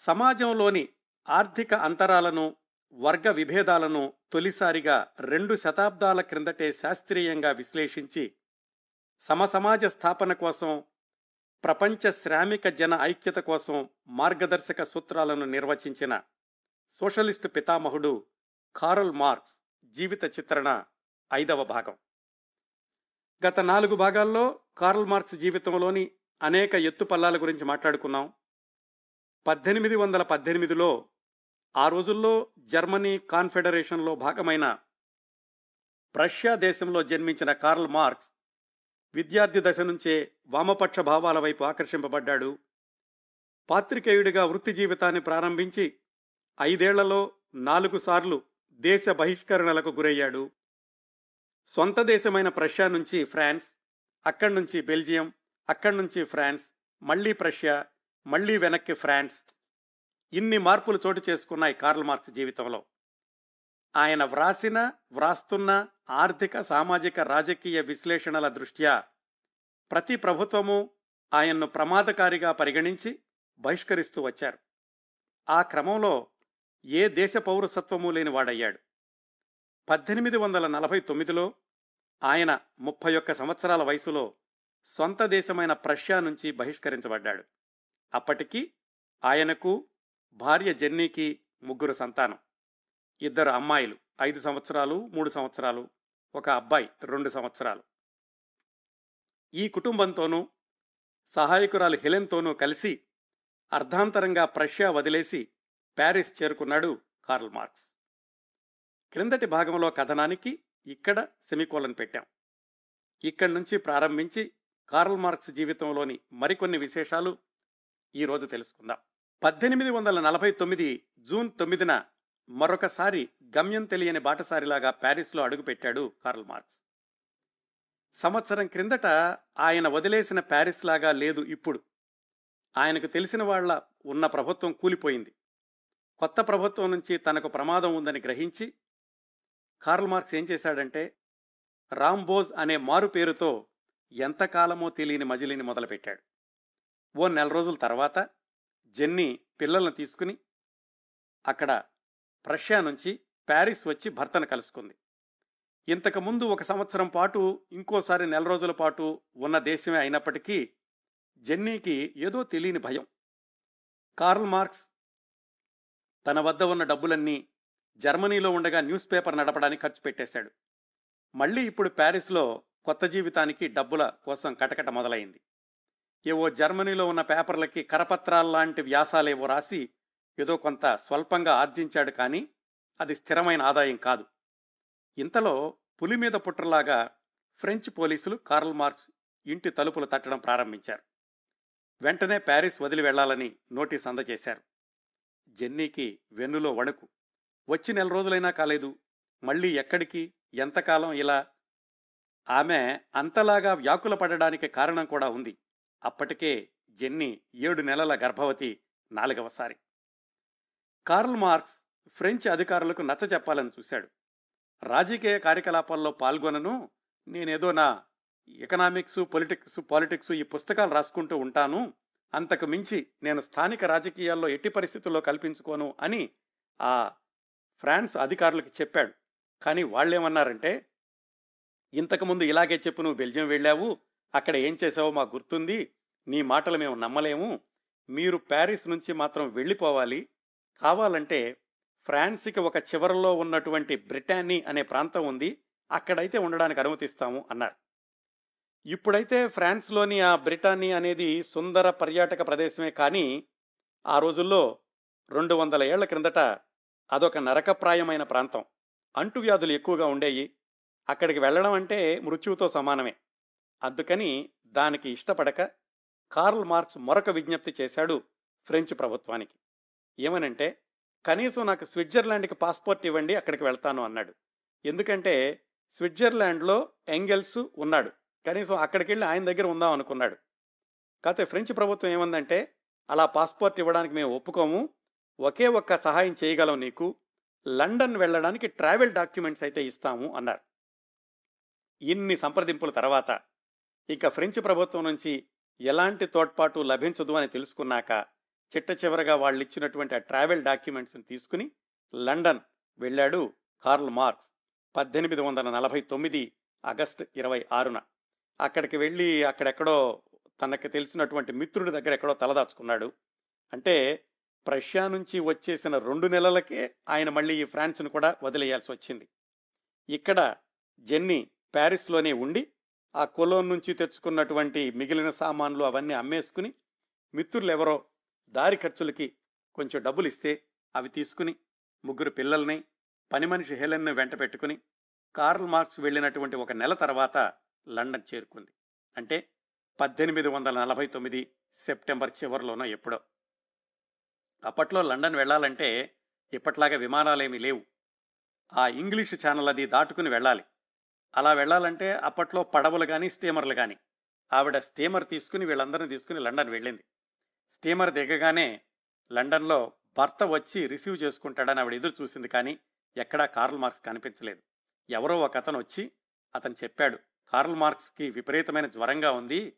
సమాజంలోని ఆర్థిక అంతరాలను వర్గ విభేదాలను తొలిసారిగా రెండు శతాబ్దాల క్రిందటే శాస్త్రీయంగా విశ్లేషించి సమసమాజ స్థాపన కోసం ప్రపంచ శ్రామిక జన ఐక్యత కోసం మార్గదర్శక సూత్రాలను నిర్వచించిన సోషలిస్టు పితామహుడు కారల్ మార్క్స్ జీవిత చిత్రణ ఐదవ భాగం. గత నాలుగు భాగాల్లో కార్ల్ మార్క్స్ జీవితంలోని అనేక ఎత్తుపల్లాల గురించి మాట్లాడుకున్నాం. పద్దెనిమిది వందల పద్దెనిమిదిలో ఆ రోజుల్లో జర్మనీ కాన్ఫెడరేషన్లో భాగమైన ప్రష్యా దేశంలో జన్మించిన కార్ల్ మార్క్స్ విద్యార్థి దశ నుంచే వామపక్ష భావాల వైపు ఆకర్షింపబడ్డాడు. పాత్రికేయుడిగా వృత్తి జీవితాన్ని ప్రారంభించి ఐదేళ్ళలో నాలుగు సార్లు దేశ బహిష్కరణలకు గురయ్యాడు. సొంత దేశమైన ప్రష్యా నుంచి ఫ్రాన్స్ అక్కడి నుంచి బెల్జియం అక్కడి నుంచి ఫ్రాన్స్ మళ్ళీ ప్రష్యా మళ్ళీ వెనక్కి ఫ్రాన్స్. ఇన్ని మార్పులు చోటు చేసుకున్నాయి కార్ల్ మార్క్స్ జీవితంలో. ఆయన వ్రాసిన వ్రాస్తున్న ఆర్థిక సామాజిక రాజకీయ విశ్లేషణల దృష్ట్యా ప్రతి ప్రభుత్వము ఆయన్ను ప్రమాదకారిగా పరిగణించి బహిష్కరిస్తూ వచ్చారు. ఆ క్రమంలో ఏ దేశ పౌరసత్వము లేని వాడయ్యాడు. పద్దెనిమిది వందల నలభై తొమ్మిదిలో ఆయన ముప్పై ఒక్క సంవత్సరాల వయసులో సొంత దేశమైన ప్రష్యా నుంచి బహిష్కరించబడ్డాడు. అప్పటికి ఆయనకు భార్య జెన్నీకి ముగ్గురు సంతానం. ఇద్దరు అమ్మాయిలు ఐదు సంవత్సరాలు మూడు సంవత్సరాలు ఒక అబ్బాయి రెండు సంవత్సరాలు. ఈ కుటుంబంతోనూ సహాయకురాలు హెలెన్తోనూ కలిసి అర్ధాంతరంగా ప్రష్యా వదిలేసి ప్యారిస్ చేరుకున్నాడు కార్ల్ మార్క్స్. క్రిందటి భాగంలో కథనానికి ఇక్కడ సెమికోలను పెట్టాం. ఇక్కడి నుంచి ప్రారంభించి కార్ల్ మార్క్స్ జీవితంలోని మరికొన్ని విశేషాలు ఈరోజు తెలుసుకుందాం. పద్దెనిమిది వందల నలభై తొమ్మిది జూన్ తొమ్మిదిన మరొకసారి గమ్యం తెలియని బాటసారిలాగా ప్యారిస్లో అడుగుపెట్టాడు కార్ల్ మార్క్స్. సంవత్సరం క్రిందట ఆయన వదిలేసిన ప్యారిస్ లాగా లేదు ఇప్పుడు. ఆయనకు తెలిసిన వాళ్ళ ఉన్న ప్రభుత్వం కూలిపోయింది. కొత్త ప్రభుత్వం నుంచి తనకు ప్రమాదం ఉందని గ్రహించి కార్ల్ మార్క్స్ ఏం చేశాడంటే రాంబోజ్ అనే మారు పేరుతో ఎంతకాలమో తెలియని మజిలీని మొదలుపెట్టాడు. ఓ నెల రోజుల తర్వాత జెన్నీ పిల్లలను తీసుకుని అక్కడ ప్రష్యా నుంచి ప్యారిస్ వచ్చి భర్తను కలుసుకుంది. ఇంతకుముందు ఒక సంవత్సరం పాటు ఇంకోసారి నెల రోజుల పాటు ఉన్న దేశమే అయినప్పటికీ జెన్నీకి ఏదో తెలియని భయం. కార్ల్ మార్క్స్ తన వద్ద ఉన్న డబ్బులన్నీ జర్మనీలో ఉండగా న్యూస్ పేపర్ నడపడానికి ఖర్చు పెట్టేశాడు. మళ్ళీ ఇప్పుడు ప్యారిస్లో కొత్త జీవితానికి డబ్బుల కోసం కటకట మొదలైంది. ఏవో జర్మనీలో ఉన్న పేపర్లకి కరపత్రాల్లాంటి వ్యాసాలేవో రాసి ఏదో కొంత స్వల్పంగా ఆర్జించాడు కానీ అది స్థిరమైన ఆదాయం కాదు. ఇంతలో పులి మీద పుట్రలాగా ఫ్రెంచ్ పోలీసులు కార్ల్ మార్క్స్ ఇంటి తలుపులు తట్టడం ప్రారంభించారు. వెంటనే ప్యారిస్ వదిలి వెళ్ళాలని నోటీస్ అందజేశారు. జెన్నీకి వెన్నులో వణుకు. వచ్చి నెల రోజులైనా కాలేదు. మళ్ళీ ఎక్కడికి? ఎంతకాలం? ఇలా ఆమె అంతలాగా వ్యాకుల పడడానికి కారణం కూడా ఉంది. అప్పటికే జెన్నీ ఏడు నెలల గర్భవతి నాలుగవసారి. కార్ల్ మార్క్స్ ఫ్రెంచ్ అధికారులకు నచ్చ చెప్పాలని చూశాడు. రాజకీయ కార్యకలాపాల్లో పాల్గొనను నేనేదో నా ఎకనామిక్స్ పొలిటిక్స్ పాలిటిక్స్ ఈ పుస్తకాలు రాసుకుంటూ ఉంటాను అంతకు మించి నేను స్థానిక రాజకీయాల్లో ఎట్టి పరిస్థితుల్లో కల్పించుకోను అని ఆ ఫ్రాన్స్ అధికారులకు చెప్పాడు. కానీ వాళ్ళేమన్నారంటే ఇంతకుముందు ఇలాగే చెప్పు నువ్వు బెల్జియం వెళ్ళావు అక్కడ ఏం చేసావో మాకు గుర్తుంది. నీ మాటలు మేము నమ్మలేము. మీరు ప్యారిస్ నుంచి మాత్రం వెళ్ళిపోవాలి. కావాలంటే ఫ్రాన్స్కి ఒక చివరలో ఉన్నటువంటి బ్రిటానీ అనే ప్రాంతం ఉంది. అక్కడైతే ఉండడానికి అనుమతిస్తాము అన్నారు. ఇప్పుడైతే ఫ్రాన్స్లోని ఆ బ్రిటానీ అనేది సుందర పర్యాటక ప్రదేశమే కానీ ఆ రోజుల్లో రెండు వందల ఏళ్ళ క్రిందట అదొక నరకప్రాయమైన ప్రాంతం. అంటువ్యాధులు ఎక్కువగా ఉండేవి అక్కడికి వెళ్ళడం అంటే మృత్యువుతో సమానమే. అందుకని దానికి ఇష్టపడక కార్ల్ మార్క్స్ మరొక విజ్ఞప్తి చేశాడు ఫ్రెంచ్ ప్రభుత్వానికి. ఏమనంటే కనీసం నాకు స్విట్జర్లాండ్కి పాస్పోర్ట్ ఇవ్వండి అక్కడికి వెళ్తాను అన్నాడు. ఎందుకంటే స్విట్జర్లాండ్లో ఎంగెల్స్ ఉన్నాడు. కనీసం అక్కడికి వెళ్ళి ఆయన దగ్గర ఉందాం అనుకున్నాడు. కాకపోతే ఫ్రెంచ్ ప్రభుత్వం ఏమందంటే అలా పాస్పోర్ట్ ఇవ్వడానికి మేము ఒప్పుకోము. ఒకే ఒక్క సహాయం చేయగలం నీకు. లండన్ వెళ్ళడానికి ట్రావెల్ డాక్యుమెంట్స్ అయితే ఇస్తాము అన్నారు. ఇన్ని సంప్రదింపుల తర్వాత ఇక ఫ్రెంచ్ ప్రభుత్వం నుంచి ఎలాంటి తోడ్పాటు లభించదు అని తెలుసుకున్నాక చిట్ట చివరగా వాళ్ళు ఇచ్చినటువంటి ఆ ట్రావెల్ డాక్యుమెంట్స్ని తీసుకుని లండన్ వెళ్ళాడు కార్ల్ మార్క్స్ పద్దెనిమిది వందల నలభై తొమ్మిది ఆగస్టు ఇరవై ఆరున. అక్కడికి వెళ్ళి అక్కడెక్కడో తనకు తెలిసినటువంటి మిత్రుడి దగ్గర ఎక్కడో తలదాచుకున్నాడు అంటే ప్రష్యా నుంచి వచ్చేసిన రెండు నెలలకే ఆయన మళ్ళీ ఈ ఫ్రాన్స్ను కూడా వదిలేయాల్సి వచ్చింది. ఇక్కడ జెన్నీ ప్యారిస్లోనే ఉండి ఆ కులం నుంచి తెచ్చుకున్నటువంటి మిగిలిన సామాన్లు అవన్నీ అమ్మేసుకుని మిత్రులు ఎవరో దారి ఖర్చులకి కొంచెం డబ్బులు ఇస్తే అవి తీసుకుని ముగ్గురు పిల్లల్ని పని మనిషి హెలెన్ను వెంట పెట్టుకుని కార్ల్ మార్క్స్ వెళ్ళినటువంటి ఒక నెల తర్వాత లండన్ చేరుకుంది. అంటే పద్దెనిమిది వందల నలభై తొమ్మిది సెప్టెంబర్ చివరిలోనో ఎప్పుడో. అప్పట్లో లండన్ వెళ్ళాలంటే ఇప్పట్లాగా విమానాలేమీ లేవు. ఆ ఇంగ్లీష్ ఛానల్ అది దాటుకుని వెళ్ళాలి. అలా వెళ్ళాలంటే అప్పట్లో పడవలు కానీ స్టీమర్లు కానీ ఆవిడ స్టీమర్ తీసుకుని వీళ్ళందరినీ తీసుకుని లండన్ వెళ్ళింది. స్టీమర్ దిగగానే లండన్లో భర్త వచ్చి రిసీవ్ చేసుకుంటాడని ఆవిడ ఎదురు చూసింది కానీ ఎక్కడా కార్ల్ మార్క్స్ కనిపించలేదు. ఎవరో ఒక అతను వచ్చి అతను చెప్పాడు కార్ల్ మార్క్స్కి విపరీతమైన జ్వరంగా ఉంది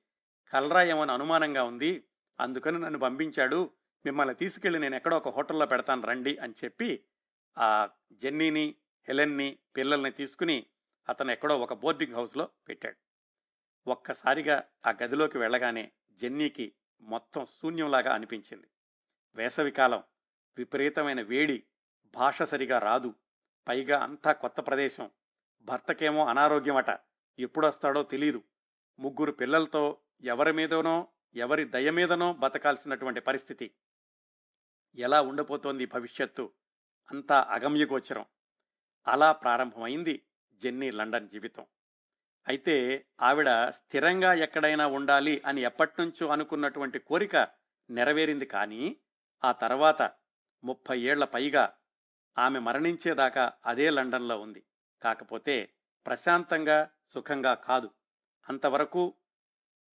కలరా ఏమని అనుమానంగా ఉంది అందుకని నన్ను పంపించాడు మిమ్మల్ని తీసుకెళ్ళి నేను ఎక్కడో ఒక హోటల్లో పెడతాను రండి అని చెప్పి ఆ జెన్నీని హెలెన్ని పిల్లల్ని తీసుకుని అతను ఎక్కడో ఒక బోర్డింగ్ హౌస్లో పెట్టాడు. ఒక్కసారిగా ఆ గదిలోకి వెళ్ళగానే జెన్నీకి మొత్తం శూన్యంలాగా అనిపించింది. వేసవికాలం విపరీతమైన వేడి భాష సరిగా రాదు పైగా అంతా కొత్త ప్రదేశం. భర్తకేమో అనారోగ్యమట ఎప్పుడొస్తాడో తెలీదు. ముగ్గురు పిల్లలతో ఎవరి మీదనో ఎవరి దయ మీదనో బతకాల్సినటువంటి పరిస్థితి. ఎలా ఉండబోతోంది భవిష్యత్తు? అంతా అగమ్యగోచరం. అలా ప్రారంభమైంది జెన్నీ లండన్ జీవితం. అయితే ఆవిడ స్థిరంగా ఎక్కడైనా ఉండాలి అని ఎప్పటినుంచో అనుకున్నటువంటి కోరిక నెరవేరింది కానీ ఆ తర్వాత ముప్పై ఏళ్ళ పైగా ఆమె మరణించేదాకా అదే లండన్లో ఉంది. కాకపోతే ప్రశాంతంగా సుఖంగా కాదు. అంతవరకు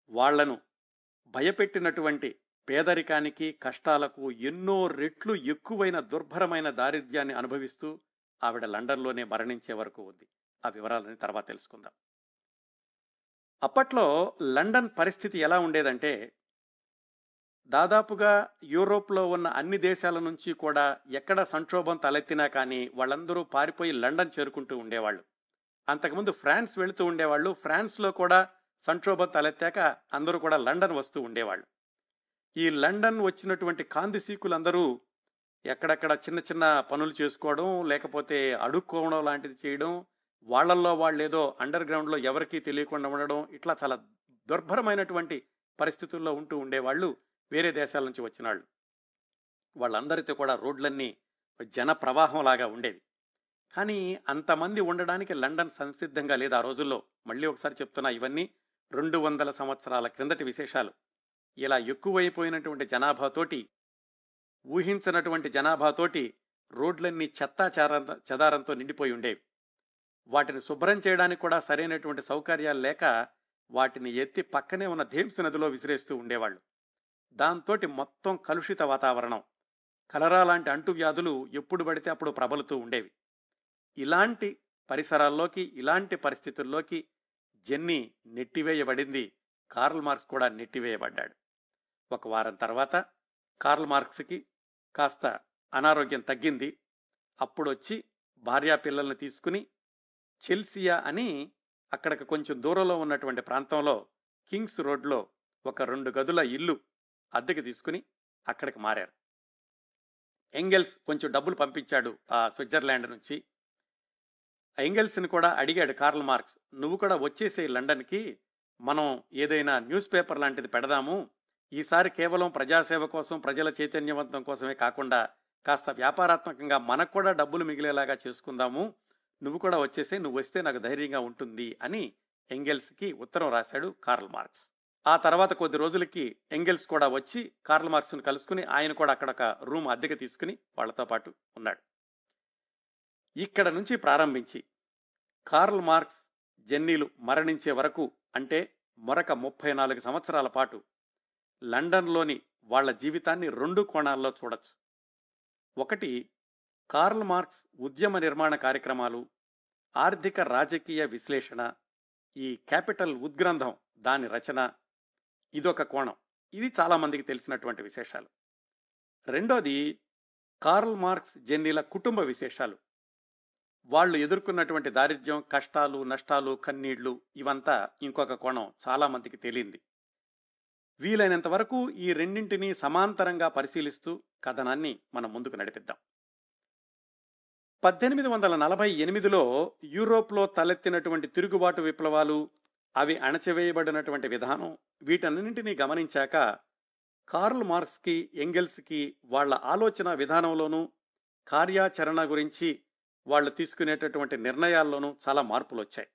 వాళ్ళను భయపెట్టినటువంటి పేదరికానికి కష్టాలకు ఎన్నో రెట్లు ఎక్కువైన దుర్భరమైన దారిద్ర్యాన్ని అనుభవిస్తూ ఆవిడ లండన్లోనే మరణించే వరకు ఉంది. ఆ వివరాలని తర్వాత తెలుసుకుందాం. అప్పట్లో లండన్ పరిస్థితి ఎలా ఉండేదంటే దాదాపుగా యూరోప్లో ఉన్న అన్ని దేశాల నుంచి కూడా ఎక్కడ సంక్షోభం తలెత్తినా కానీ వాళ్ళందరూ పారిపోయి లండన్ చేరుకుంటూ ఉండేవాళ్ళు. అంతకుముందు ఫ్రాన్స్ వెళుతూ ఉండేవాళ్ళు. ఫ్రాన్స్లో కూడా సంక్షోభం తలెత్తాక అందరూ కూడా లండన్ వస్తూ ఉండేవాళ్ళు. ఈ లండన్ వచ్చినటువంటి కాందిసీకులందరూ ఎక్కడెక్కడ చిన్న చిన్న పనులు చేసుకోవడం లేకపోతే అడుక్కోవడం లాంటిది చేయడం వాళ్ళల్లో వాళ్ళు ఏదో అండర్ గ్రౌండ్లో ఎవరికీ తెలియకుండా ఉండడం ఇట్లా చాలా దుర్భరమైనటువంటి పరిస్థితుల్లో ఉంటూ ఉండేవాళ్ళు వేరే దేశాల నుంచి వచ్చిన వాళ్ళు వాళ్ళందరితో కూడా రోడ్లన్నీ జన ప్రవాహం లాగా ఉండేది కానీ అంతమంది ఉండడానికి లండన్ సంసిద్ధంగా లేదు ఆ రోజుల్లో. మళ్ళీ ఒకసారి చెప్తున్నా ఇవన్నీ రెండు వందల సంవత్సరాల క్రిందటి విశేషాలు. ఇలా ఎక్కువైపోయినటువంటి జనాభాతోటి ఊహించినటువంటి జనాభాతోటి రోడ్లన్నీ చెత్తా చారంత చెదారంతో నిండిపోయి ఉండేవి. వాటిని శుభ్రం చేయడానికి కూడా సరైనటువంటి సౌకర్యాలు లేక వాటిని ఎత్తి పక్కనే ఉన్న ధేమ్స్ నదిలో విసిరేస్తూ ఉండేవాళ్ళు. దాంతోటి మొత్తం కలుషిత వాతావరణం. కలరా లాంటి అంటువ్యాధులు ఎప్పుడు పడితే అప్పుడు ప్రబలుతూ ఉండేవి. ఇలాంటి పరిసరాల్లోకి ఇలాంటి పరిస్థితుల్లోకి జెన్నీ నెట్టివేయబడింది. కార్ల్ మార్క్స్ కూడా నెట్టివేయబడ్డాడు. ఒక వారం తర్వాత కార్ల్ మార్క్స్కి కాస్త అనారోగ్యం తగ్గింది. అప్పుడొచ్చి భార్యా పిల్లల్ని తీసుకుని చెల్సియా అని అక్కడికి కొంచెం దూరంలో ఉన్నటువంటి ప్రాంతంలో కింగ్స్ రోడ్లో ఒక రెండు గదుల ఇల్లు అద్దెకి తీసుకుని అక్కడికి మారారు. ఎంగెల్స్ కొంచెం డబ్బులు పంపించాడు ఆ స్విట్జర్లాండ్ నుంచి. ఎంగెల్స్ని కూడా అడిగాడు కార్ల్ మార్క్స్ నువ్వు కూడా వచ్చేసే లండన్కి మనం ఏదైనా న్యూస్ పేపర్ లాంటిది పెడదాము. ఈసారి కేవలం ప్రజాసేవ కోసం ప్రజల చైతన్యవంతం కోసమే కాకుండా కాస్త వ్యాపారాత్మకంగా మనకు కూడా డబ్బులు మిగిలేలాగా చేసుకుందాము. నువ్వు కూడా వచ్చేసే నువ్వు వస్తే నాకు ధైర్యంగా ఉంటుంది అని ఎంగెల్స్కి ఉత్తరం రాశాడు కార్ల్ మార్క్స్. ఆ తర్వాత కొద్ది రోజులకి ఎంగెల్స్ కూడా వచ్చి కార్ల్ మార్క్స్ను కలుసుకుని ఆయన కూడా అక్కడ ఒక రూమ్ అద్దెకి తీసుకుని వాళ్ళతో పాటు ఉన్నాడు. ఇక్కడ నుంచి ప్రారంభించి కార్ల్ మార్క్స్ జెన్నీలు మరణించే వరకు అంటే మరొక ముప్పై నాలుగు సంవత్సరాల పాటు లండన్లోని వాళ్ళ జీవితాన్ని రెండు కోణాల్లో చూడొచ్చు. ఒకటి కార్ల్ మార్క్స్ ఉద్యమ నిర్మాణ కార్యక్రమాలు ఆర్థిక రాజకీయ విశ్లేషణ ఈ క్యాపిటల్ ఉద్గ్రంథం దాని రచన ఇదొక కోణం. ఇది చాలామందికి తెలిసినటువంటి విశేషాలు. రెండోది కార్ల్ మార్క్స్ జెన్నీల కుటుంబ విశేషాలు. వాళ్ళు ఎదుర్కొన్నటువంటి దారిద్ర్యం కష్టాలు నష్టాలు కన్నీళ్ళు ఇవంతా ఇంకొక కోణం చాలామందికి తేలింది. తెలియంది వీలైనంత వరకు ఈ రెండింటినీ సమాంతరంగా పరిశీలిస్తూ కథనాన్ని మనం ముందుకు నడిపిద్దాం. పద్దెనిమిది వందల నలభై ఎనిమిదిలో యూరోప్లో తలెత్తినటువంటి తిరుగుబాటు విప్లవాలు అవి అణచివేయబడినటువంటి విధానం వీటన్నింటినీ గమనించాక కార్ల్ మార్క్స్కి ఎంగెల్స్కి వాళ్ళ ఆలోచన విధానంలోనూ కార్యాచరణ గురించి వాళ్ళు తీసుకునేటటువంటి నిర్ణయాల్లోనూ చాలా మార్పులు వచ్చాయి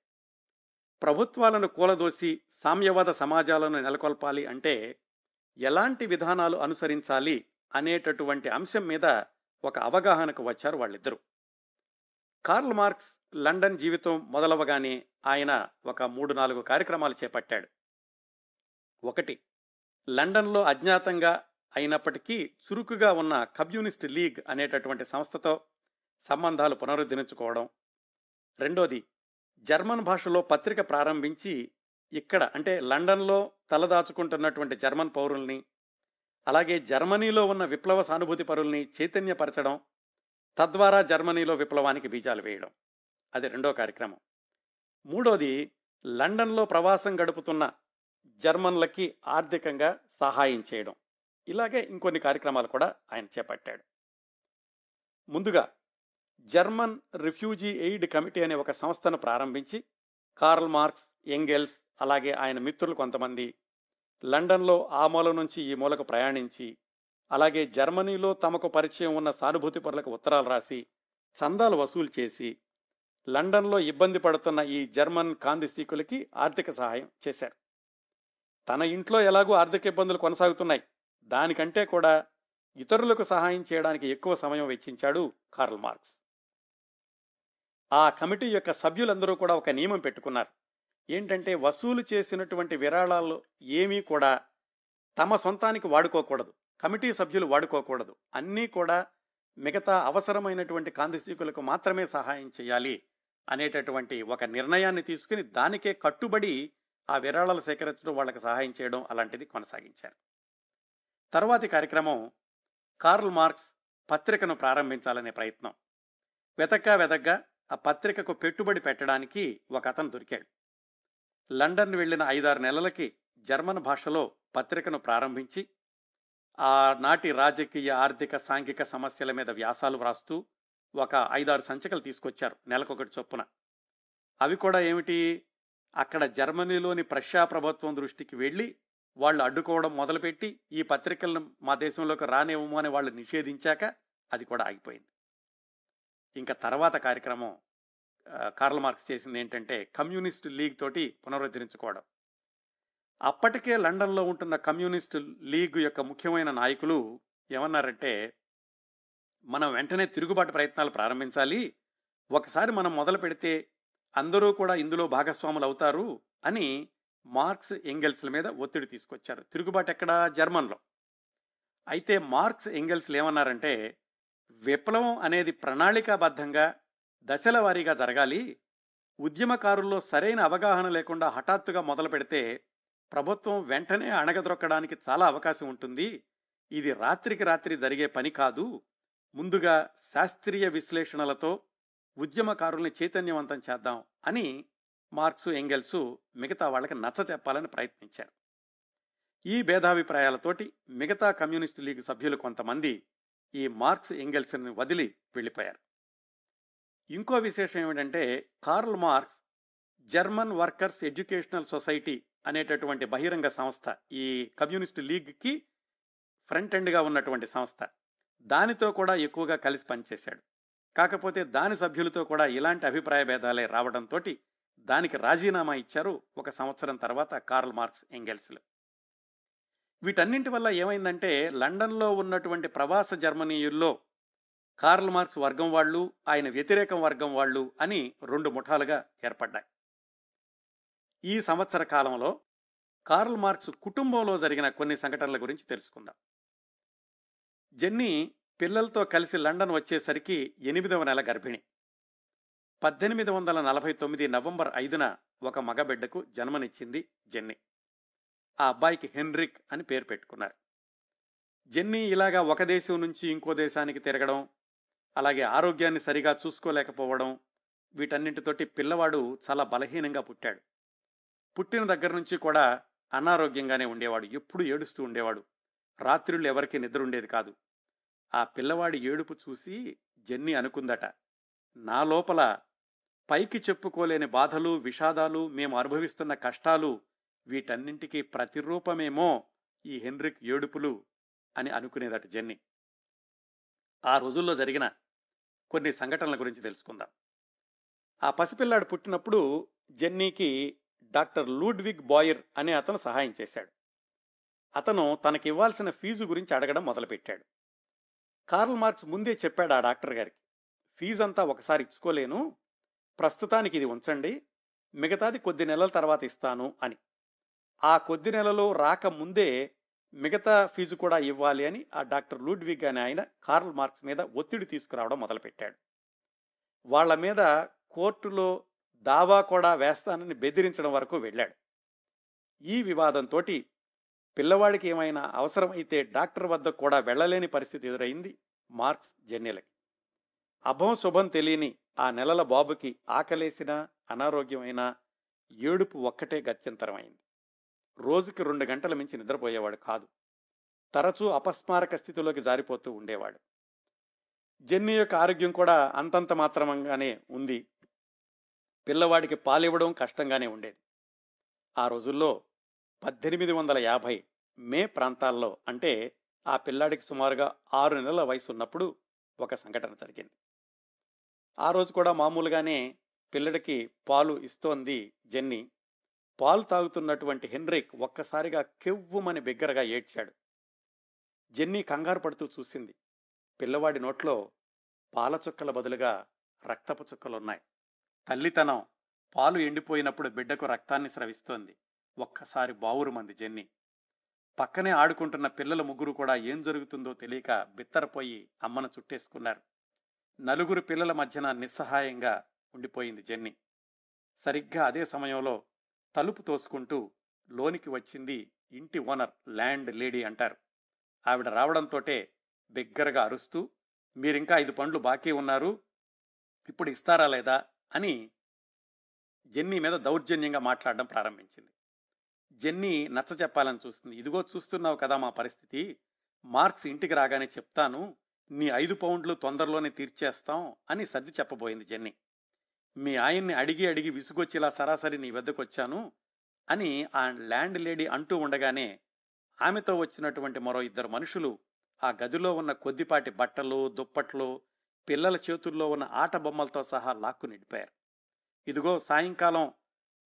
ప్రభుత్వాలను కూలదోసి సామ్యవాద సమాజాలను నెలకొల్పాలి అంటే ఎలాంటి విధానాలు అనుసరించాలి అనేటటువంటి అంశం మీద ఒక అవగాహనకు వచ్చారు వాళ్ళిద్దరూ. కార్ల్ మార్క్స్ లండన్ జీవితం మొదలవగానే ఆయన ఒక మూడు నాలుగు కార్యక్రమాలు చేపట్టాడు. ఒకటి లండన్లో అజ్ఞాతంగా అయినప్పటికీ చురుకుగా ఉన్న కమ్యూనిస్ట్ లీగ్ అనేటటువంటి సంస్థతో సంబంధాలు పునరుద్ధరించుకోవడం. రెండోది జర్మన్ భాషలో పత్రిక ప్రారంభించి ఇక్కడ అంటే లండన్లో తలదాచుకుంటున్నటువంటి జర్మన్ పౌరుల్ని అలాగే జర్మనీలో ఉన్న విప్లవ సానుభూతి పరుల్ని చైతన్యపరచడం తద్వారా జర్మనీలో విప్లవానికి బీజాలు వేయడం. అది రెండో కార్యక్రమం. మూడోది లండన్లో ప్రవాసం గడుపుతున్న జర్మన్లకి ఆర్థికంగా సహాయం చేయడం. ఇలాగే ఇంకొన్ని కార్యక్రమాలు కూడా ఆయన చేపట్టాడు. ముందుగా జర్మన్ రిఫ్యూజీ ఎయిడ్ కమిటీ అనే ఒక సంస్థను ప్రారంభించి కార్ల్ మార్క్స్ ఎంగెల్స్ అలాగే ఆయన మిత్రులు కొంతమంది లండన్లో ఆ మూల నుంచి ఈ మూలకు ప్రయాణించి అలాగే జర్మనీలో తమకు పరిచయం ఉన్న సానుభూతి పరులకు ఉత్తరాలు రాసి చందాలు వసూలు చేసి లండన్లో ఇబ్బంది పడుతున్న ఈ జర్మన్ కాందిసీకులకి ఆర్థిక సహాయం చేశారు. తన ఇంట్లో ఎలాగూ ఆర్థిక ఇబ్బందులు కొనసాగుతున్నాయి. దానికంటే కూడా ఇతరులకు సహాయం చేయడానికి ఎక్కువ సమయం వెచ్చించాడు కార్ల్ మార్క్స్. ఆ కమిటీ యొక్క సభ్యులందరూ కూడా ఒక నియమం పెట్టుకున్నారు. ఏంటంటే వసూలు చేసినటువంటి విరాళాలు ఏమీ కూడా తమ సొంతానికి వాడుకోకూడదు. కమిటీ సభ్యులు వాడుకోకూడదు. అన్నీ కూడా మిగతా అవసరమైనటువంటి కాంతిసీకులకు మాత్రమే సహాయం చేయాలి అనేటటువంటి ఒక నిర్ణయాన్ని తీసుకుని దానికే కట్టుబడి ఆ విరాళాలు సేకరించడం వాళ్ళకి సహాయం చేయడం అలాంటిది కొనసాగించారు. తర్వాతి కార్యక్రమం కార్ల్ మార్క్స్ పత్రికను ప్రారంభించాలనే ప్రయత్నం. వెతగ్గా వెతగ్గా ఆ పత్రికకు పెట్టుబడి పెట్టడానికి ఒక అతను దొరికాడు. లండన్ వెళ్ళిన ఐదారు నెలలకి జర్మన్ భాషలో పత్రికను ప్రారంభించి ఆ నాటి రాజకీయ ఆర్థిక సాంఘిక సమస్యల మీద వ్యాసాలు వ్రాస్తూ ఒక ఐదారు సంచికలు తీసుకొచ్చారు నెలకొకటి చొప్పున. అవి కూడా ఏమిటి? అక్కడ జర్మనీలోని ప్రష్యా ప్రభుత్వం దృష్టికి వెళ్ళి వాళ్ళు అడ్డుకోవడం మొదలుపెట్టి ఈ పత్రికలను మా దేశంలోకి రానివ్వము అని వాళ్ళు నిషేధించాక అది కూడా ఆగిపోయింది. ఇంకా తర్వాత కార్యక్రమం కార్ల కార్ల్ మార్క్స్ చేసింది ఏంటంటే కమ్యూనిస్ట్ లీగ్ తోటి పునరుద్ధరించుకోవడం. అప్పటికే లండన్లో ఉంటున్న కమ్యూనిస్ట్ లీగ్ యొక్క ముఖ్యమైన నాయకులు ఏమన్నారంటే మనం వెంటనే తిరుగుబాటు ప్రయత్నాలు ప్రారంభించాలి. ఒకసారి మనం మొదలు పెడితే అందరూ కూడా ఇందులో భాగస్వాములు అవుతారు అని మార్క్స్ ఎంగెల్స్ల మీద ఒత్తిడి తీసుకొచ్చారు. తిరుగుబాటు ఎక్కడ? జర్మన్లో. అయితే మార్క్స్ ఎంగెల్స్లు ఏమన్నారంటే విప్లవం అనేది ప్రణాళికాబద్ధంగా దశల వారీగా జరగాలి. ఉద్యమకారుల్లో సరైన అవగాహన లేకుండా హఠాత్తుగా మొదలు పెడితే ప్రభుత్వం వెంటనే అణగదొక్కడానికి చాలా అవకాశం ఉంటుంది. ఇది రాత్రికి రాత్రి జరిగే పని కాదు. ముందుగా శాస్త్రీయ విశ్లేషణలతో ఉద్యమకారుల్ని చైతన్యవంతం చేద్దాం అని మార్క్సు ఎంగెల్సు మిగతా వాళ్ళకి నచ్చ చెప్పాలని ప్రయత్నించారు. ఈ భేదాభిప్రాయాలతోటి మిగతా కమ్యూనిస్టు లీగ్ సభ్యులు కొంతమంది ఈ మార్క్స్ ఎంగెల్స్ని వదిలి వెళ్ళిపోయారు. ఇంకో విశేషం ఏమిటంటే Karl Marx German workers educational society అనేటటువంటి బహిరంగ సంస్థ ఈ కమ్యూనిస్ట్ లీగ్కి ఫ్రంట్ ఎండ్గా ఉన్నటువంటి సంస్థ. దానితో కూడా ఎక్కువగా కలిసి పనిచేశాడు. కాకపోతే దాని సభ్యులతో కూడా ఇలాంటి అభిప్రాయ భేదాలే రావడంతో దానికి రాజీనామా ఇచ్చారు ఒక సంవత్సరం తర్వాత కార్ల్ మార్క్స్ ఎంగెల్స్లు. వీటన్నింటి వల్ల ఏమైందంటే లండన్లో ఉన్నటువంటి ప్రవాస జర్మనీయుల్లో కార్ల్ మార్క్స్ వర్గం వాళ్ళు ఆయన వ్యతిరేకం వర్గం వాళ్ళు అని రెండు ముఠాలుగా ఏర్పడ్డాయి. ఈ సంవత్సర కాలంలో కార్ల్ మార్క్స్ కుటుంబంలో జరిగిన కొన్ని సంఘటనల గురించి తెలుసుకుందాం. జెన్నీ పిల్లలతో కలిసి లండన్ వచ్చేసరికి ఎనిమిదవ నెల గర్భిణి. పద్దెనిమిది వందల నలభై తొమ్మిది నవంబర్ ఐదున ఒక మగబిడ్డకు జన్మనిచ్చింది జెన్నీ. ఆ అబ్బాయికి హెన్రిక్ అని పేరు పెట్టుకున్నారు. జెన్నీ ఇలాగా ఒక దేశం నుంచి ఇంకో దేశానికి తిరగడం అలాగే ఆరోగ్యాన్ని సరిగా చూసుకోలేకపోవడం వీటన్నింటితోటి పిల్లవాడు చాలా బలహీనంగా పుట్టాడు. పుట్టిన దగ్గర నుంచి కూడా అనారోగ్యంగానే ఉండేవాడు. ఎప్పుడు ఏడుస్తూ ఉండేవాడు. రాత్రులు ఎవరికి నిద్ర ఉండేది కాదు. ఆ పిల్లవాడి ఏడుపు చూసి జెన్నీ అనుకుందట. నా లోపల పైకి చెప్పుకోలేని బాధలు విషాదాలు మేము అనుభవిస్తున్న కష్టాలు వీటన్నింటికీ ప్రతిరూపమేమో ఈ హెన్రిక్ ఏడుపులు అని అనుకునేదట జెన్ని. ఆ రోజుల్లో జరిగిన కొన్ని సంఘటనల గురించి తెలుసుకుందాం. ఆ పసిపిల్లాడు పుట్టినప్పుడు జెన్నీకి డాక్టర్ లూడ్విగ్ బాయర్ అనే అతను సహాయం చేశాడు. అతను తనకి ఇవ్వాల్సిన ఫీజు గురించి అడగడం మొదలుపెట్టాడు. కార్ల్ మార్క్స్ ముందే చెప్పాడు ఆ డాక్టర్ గారికి ఫీజు అంతా ఒకసారి ఇచ్చుకోలేను ప్రస్తుతానికి ఇది ఉంచండి మిగతాది కొద్ది నెలల తర్వాత ఇస్తాను అని. ఆ కొద్ది నెలలో రాక ముందే మిగతా ఫీజు కూడా ఇవ్వాలి అని ఆ డాక్టర్ లూడ్విగ్ అనే ఆయన కార్ల్ మార్క్స్ మీద ఒత్తిడి తీసుకురావడం మొదలుపెట్టాడు. వాళ్ళ మీద కోర్టులో దావా కూడా వేస్తానని బెదిరించడం వరకు వెళ్ళాడు. ఈ వివాదంతో పిల్లవాడికి ఏమైనా అవసరమైతే డాక్టర్ వద్ద కూడా వెళ్ళలేని పరిస్థితి ఎదురైంది మార్క్స్ జన్యలకి అభం శుభం తెలియని ఆ నెలల బాబుకి ఆకలేసిన అనారోగ్యమైన ఏడుపు ఒక్కటే గత్యంతరమైంది. రోజుకి రెండు గంటల మించి నిద్రపోయేవాడు కాదు. తరచూ అపస్మారక స్థితిలోకి జారిపోతూ ఉండేవాడు. జెన్నీ యొక్క ఆరోగ్యం కూడా అంతంత మాత్రమంగానే ఉంది పిల్లవాడికి పాలివ్వడం కష్టంగానే ఉండేది. ఆ రోజుల్లో పద్దెనిమిది వందల యాభై మే ప్రాంతాల్లో అంటే ఆ పిల్లాడికి సుమారుగా ఆరు నెలల వయసు ఉన్నప్పుడు ఒక సంఘటన జరిగింది. ఆ రోజు కూడా మామూలుగానే పిల్లడికి పాలు ఇస్తోంది జెన్నీ. పాలు తాగుతున్నటువంటి హెన్రిక్ ఒక్కసారిగా కెవ్వుమని బిగ్గరగా ఏడ్చాడు. జెన్నీ కంగారు పడుతూ చూసింది. పిల్లవాడి నోట్లో పాల చుక్కల బదులుగా రక్తపు చుక్కలున్నాయి. తల్లితనం పాలు ఎండిపోయినప్పుడు బిడ్డకు రక్తాన్ని స్రవిస్తోంది. ఒక్కసారి బావురుమంది జెన్ని. పక్కనే ఆడుకుంటున్న పిల్లల ముగ్గురు కూడా ఏం జరుగుతుందో తెలియక బిత్తరపోయి అమ్మను చుట్టేసుకున్నారు. నలుగురు పిల్లల మధ్యన నిస్సహాయంగా ఉండిపోయింది జెన్ని. సరిగ్గా అదే సమయంలో తలుపు తోసుకుంటూ లోనికి వచ్చింది ఇంటి ఓనర్ ల్యాండ్ లేడీ అంటారు. ఆవిడ రావడంతోటే బిగ్గరగా అరుస్తూ మీరింకా ఐదు పండ్లు బాకీ ఉన్నారు. ఇప్పుడు ఇస్తారా లేదా? అని జెన్నీ మీద దౌర్జన్యంగా మాట్లాడడం ప్రారంభించింది. జెన్నీ నచ్చ చెప్పాలని చూస్తుంది. ఇదిగో చూస్తున్నావు కదా మా పరిస్థితి. మార్క్స్ ఇంటికి రాగానే చెప్తాను. నీ ఐదు పౌండ్లు తొందరలోనే తీర్చేస్తాం అని సర్ది చెప్పబోయింది జెన్నీ. మీ ఆయన్ని అడిగి అడిగి విసుగొచ్చేలా సరాసరి నీ వద్దకు వచ్చాను అని ఆ ల్యాండ్ లేడీ అంటూ ఉండగానే ఆమెతో వచ్చినటువంటి మరో ఇద్దరు మనుషులు ఆ గదిలో ఉన్న కొద్దిపాటి బట్టలు దుప్పట్లు పిల్లల చేతుల్లో ఉన్న ఆట బొమ్మలతో సహా లాక్కు నిడిపారు ఇదిగో సాయంకాలం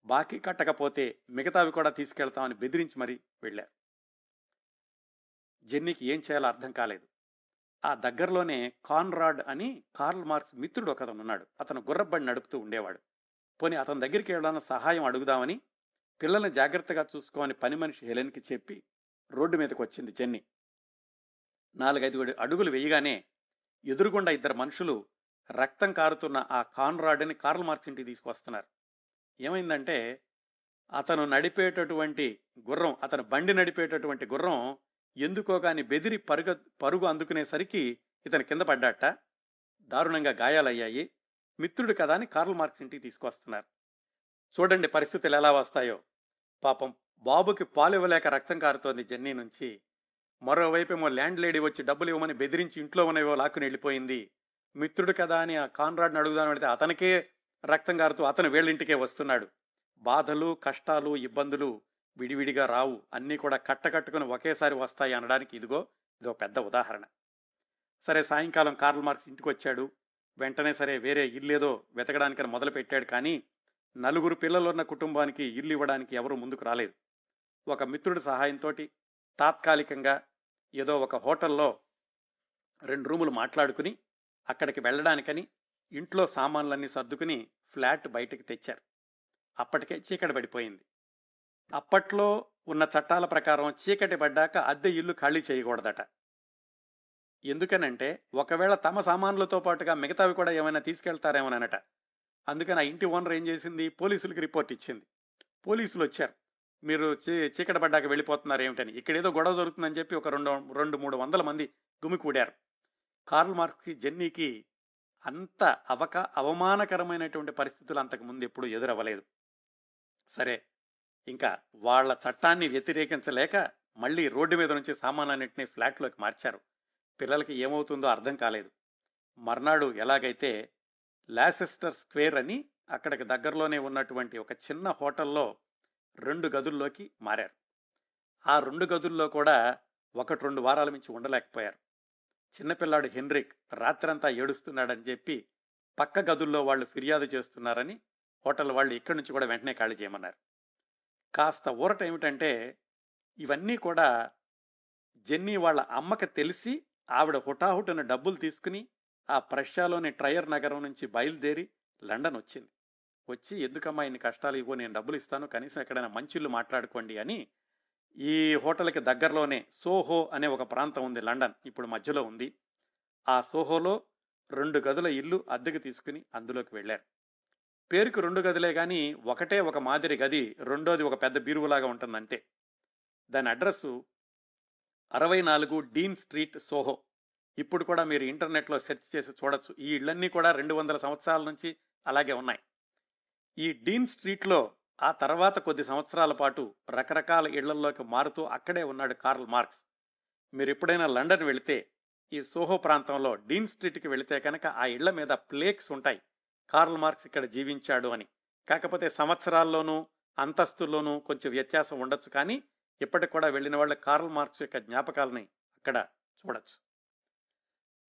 బాకీ కట్టకపోతే మిగతావి కూడా తీసుకెళ్తామని బెదిరించి మరీ వెళ్ళారు. జెన్నీకి ఏం చేయాలో అర్థం కాలేదు. ఆ దగ్గరలోనే కాన్రాడ్ అని కార్ల్ మార్క్స్ మిత్రుడు ఒకతను ఉన్నాడు. అతను గుర్రబ్బడి నడుపుతూ ఉండేవాడు. పోనీ అతని దగ్గరికి వెళ్ళాలని సహాయం అడుగుదామని పిల్లల్ని జాగ్రత్తగా చూసుకోమని పని మనిషి హెలెన్కి చెప్పి రోడ్డు మీదకి వచ్చింది జెన్నీ. నాలుగైదు అడుగులు వేయగానే ఎదురుగుండా ఇద్దరు మనుషులు రక్తం కారుతున్న ఆ కాన్రాడ్ని కార్ల్ మార్క్స్ ఇంటికి తీసుకొస్తున్నారు ఏమైందంటే అతను నడిపేటటువంటి గుర్రం అతను బండి నడిపేటటువంటి గుర్రం ఎందుకో కాని బెదిరి పరుగ పరుగు అందుకునేసరికి ఇతను కింద పడ్డాట. దారుణంగా గాయాలయ్యాయి. మిత్రుడు కదా అని కార్ల్ మార్క్స్ ఇంటికి తీసుకొస్తున్నారు చూడండి పరిస్థితులు ఎలా వస్తాయో. పాపం బాబుకి పాలు ఇవ్వలేక రక్తం కారుతోంది జెన్నీ నుంచి. మరోవైపేమో ల్యాండ్ లేడీ వచ్చి డబ్బులు ఇవ్వమని బెదిరించి ఇంట్లో ఉన్నవో లాక్కుని వెళ్ళిపోయింది. మిత్రుడు కదా అని ఆ కాన్రాడ్ని అడుగుదాని వెళితే అతనికే రక్తం కారుతూ అతను వీళ్ళింటికే వస్తున్నాడు. బాధలు కష్టాలు ఇబ్బందులు విడివిడిగా రావు. అన్నీ కూడా కట్టకట్టుకుని ఒకేసారి వస్తాయి అనడానికి ఇదిగో ఇదో పెద్ద ఉదాహరణ. సరే సాయంకాలం కార్ల్ మార్క్స్ ఇంటికి వచ్చాడు వెంటనే సరే వేరే ఇల్లేదో వెతకడానికని మొదలుపెట్టాడు కానీ నలుగురు పిల్లలున్న కుటుంబానికి ఇల్లు ఇవ్వడానికి ఎవరు ముందుకు రాలేదు. ఒక మిత్రుడి సహాయంతో తాత్కాలికంగా ఏదో ఒక హోటల్లో రెండు రూములు మాట్లాడుకుని అక్కడికి వెళ్ళడానికని ఇంట్లో సామాన్లన్నీ సర్దుకుని ఫ్లాట్ బయటకు తెచ్చారు. అప్పటికే చీకటి పడిపోయింది. అప్పట్లో ఉన్న చట్టాల ప్రకారం చీకటి పడ్డాక అద్దె ఇల్లు ఖాళీ చేయకూడదట. ఎందుకనంటే ఒకవేళ తమ సామాన్లతో పాటుగా మిగతావి కూడా ఏమైనా తీసుకెళ్తారేమోనట. అందుకని ఆ ఇంటి ఓనర్ ఏం చేసింది? పోలీసులకి రిపోర్ట్ ఇచ్చింది. పోలీసులు వచ్చారు మీరు చీ చీకటి పడ్డాక వెళ్ళిపోతున్నారు ఏమిటని. ఇక్కడ ఏదో గొడవ జరుగుతుందని చెప్పి ఒక రెండు రెండు మూడు వందల మంది గుమికూడారు. కార్ల్ మార్క్స్కి జెన్నీకి అంత అవక అవమానకరమైనటువంటి పరిస్థితులు అంతకు ముందు ఎప్పుడు ఎదురవ్వలేదు. సరే ఇంకా వాళ్ళ చట్టాన్ని వ్యతిరేకించలేక మళ్ళీ రోడ్డు మీద నుంచి సామాన్లన్నింటినీ ఫ్లాట్లోకి మార్చారు. పిల్లలకి ఏమవుతుందో అర్థం కాలేదు. మర్నాడు ఎలాగైతే లాసెస్టర్ స్క్వేర్ అని అక్కడికి దగ్గరలోనే ఉన్నటువంటి ఒక చిన్న హోటల్లో రెండు గదుల్లోకి మారారు. ఆ రెండు గదుల్లో కూడా ఒకటి రెండు వారాల నుంచి ఉండలేకపోయారు. చిన్నపిల్లాడు హెన్రిక్ రాత్రంతా ఏడుస్తున్నాడని చెప్పి పక్క గదుల్లో వాళ్ళు ఫిర్యాదు చేస్తున్నారని హోటల్ వాళ్ళు ఇక్కడి నుంచి కూడా వెంటనే ఖాళీ చేయమన్నారు. కాస్త ఊరట ఏమిటంటే ఇవన్నీ కూడా జెన్నీ వాళ్ళ అమ్మకి తెలిసి ఆవిడ హుటాహుటిన డబ్బులు తీసుకుని ఆ ప్రష్యాలోని ట్రయర్ నగరం నుంచి బయలుదేరి లండన్ వచ్చింది. వచ్చి ఎందుకమ్మా ఇన్ని కష్టాలు ఇవ్వో నేను డబ్బులు ఇస్తాను కనీసం ఎక్కడైనా మంచిళ్ళు మాట్లాడుకోండి అని ఈ హోటల్కి దగ్గరలోనే సోహో అనే ఒక ప్రాంతం ఉంది లండన్ ఇప్పుడు మధ్యలో ఉంది. ఆ సోహోలో రెండు గదుల ఇల్లు అద్దెకు తీసుకుని అందులోకి వెళ్ళారు. పేరుకు రెండు గదులే కానీ ఒకటే ఒక మాదిరి గది రెండోది ఒక పెద్ద బీరువులాగా ఉంటుందంటే దాని అడ్రస్సు అరవై నాలుగు డీన్ స్ట్రీట్ సోహో. ఇప్పుడు కూడా మీరు ఇంటర్నెట్లో సెర్చ్ చేసి చూడొచ్చు. ఈ ఇళ్ళన్నీ కూడా రెండు వందల సంవత్సరాల నుంచి అలాగే ఉన్నాయి. ఈ డీన్ స్ట్రీట్లో ఆ తర్వాత కొద్ది సంవత్సరాల పాటు రకరకాల ఇళ్ళల్లోకి మారుతూ అక్కడే ఉన్నాడు కార్ల్ మార్క్స్. మీరు ఎప్పుడైనా లండన్ వెళితే ఈ సోహో ప్రాంతంలో డీన్ స్ట్రీట్కి వెళితే కనుక ఆ ఇళ్ళ మీద ప్లేక్స్ ఉంటాయి. కార్ల్ మార్క్స్ ఇక్కడ జీవించాడు అని. కాకపోతే సంవత్సరాల్లోనూ అంతస్తుల్లోనూ కొంచెం వ్యత్యాసం ఉండొచ్చు కానీ ఇప్పటికి కూడా వెళ్ళిన వాళ్ళ కార్ల్ మార్క్స్ యొక్క జ్ఞాపకాలని అక్కడ చూడొచ్చు.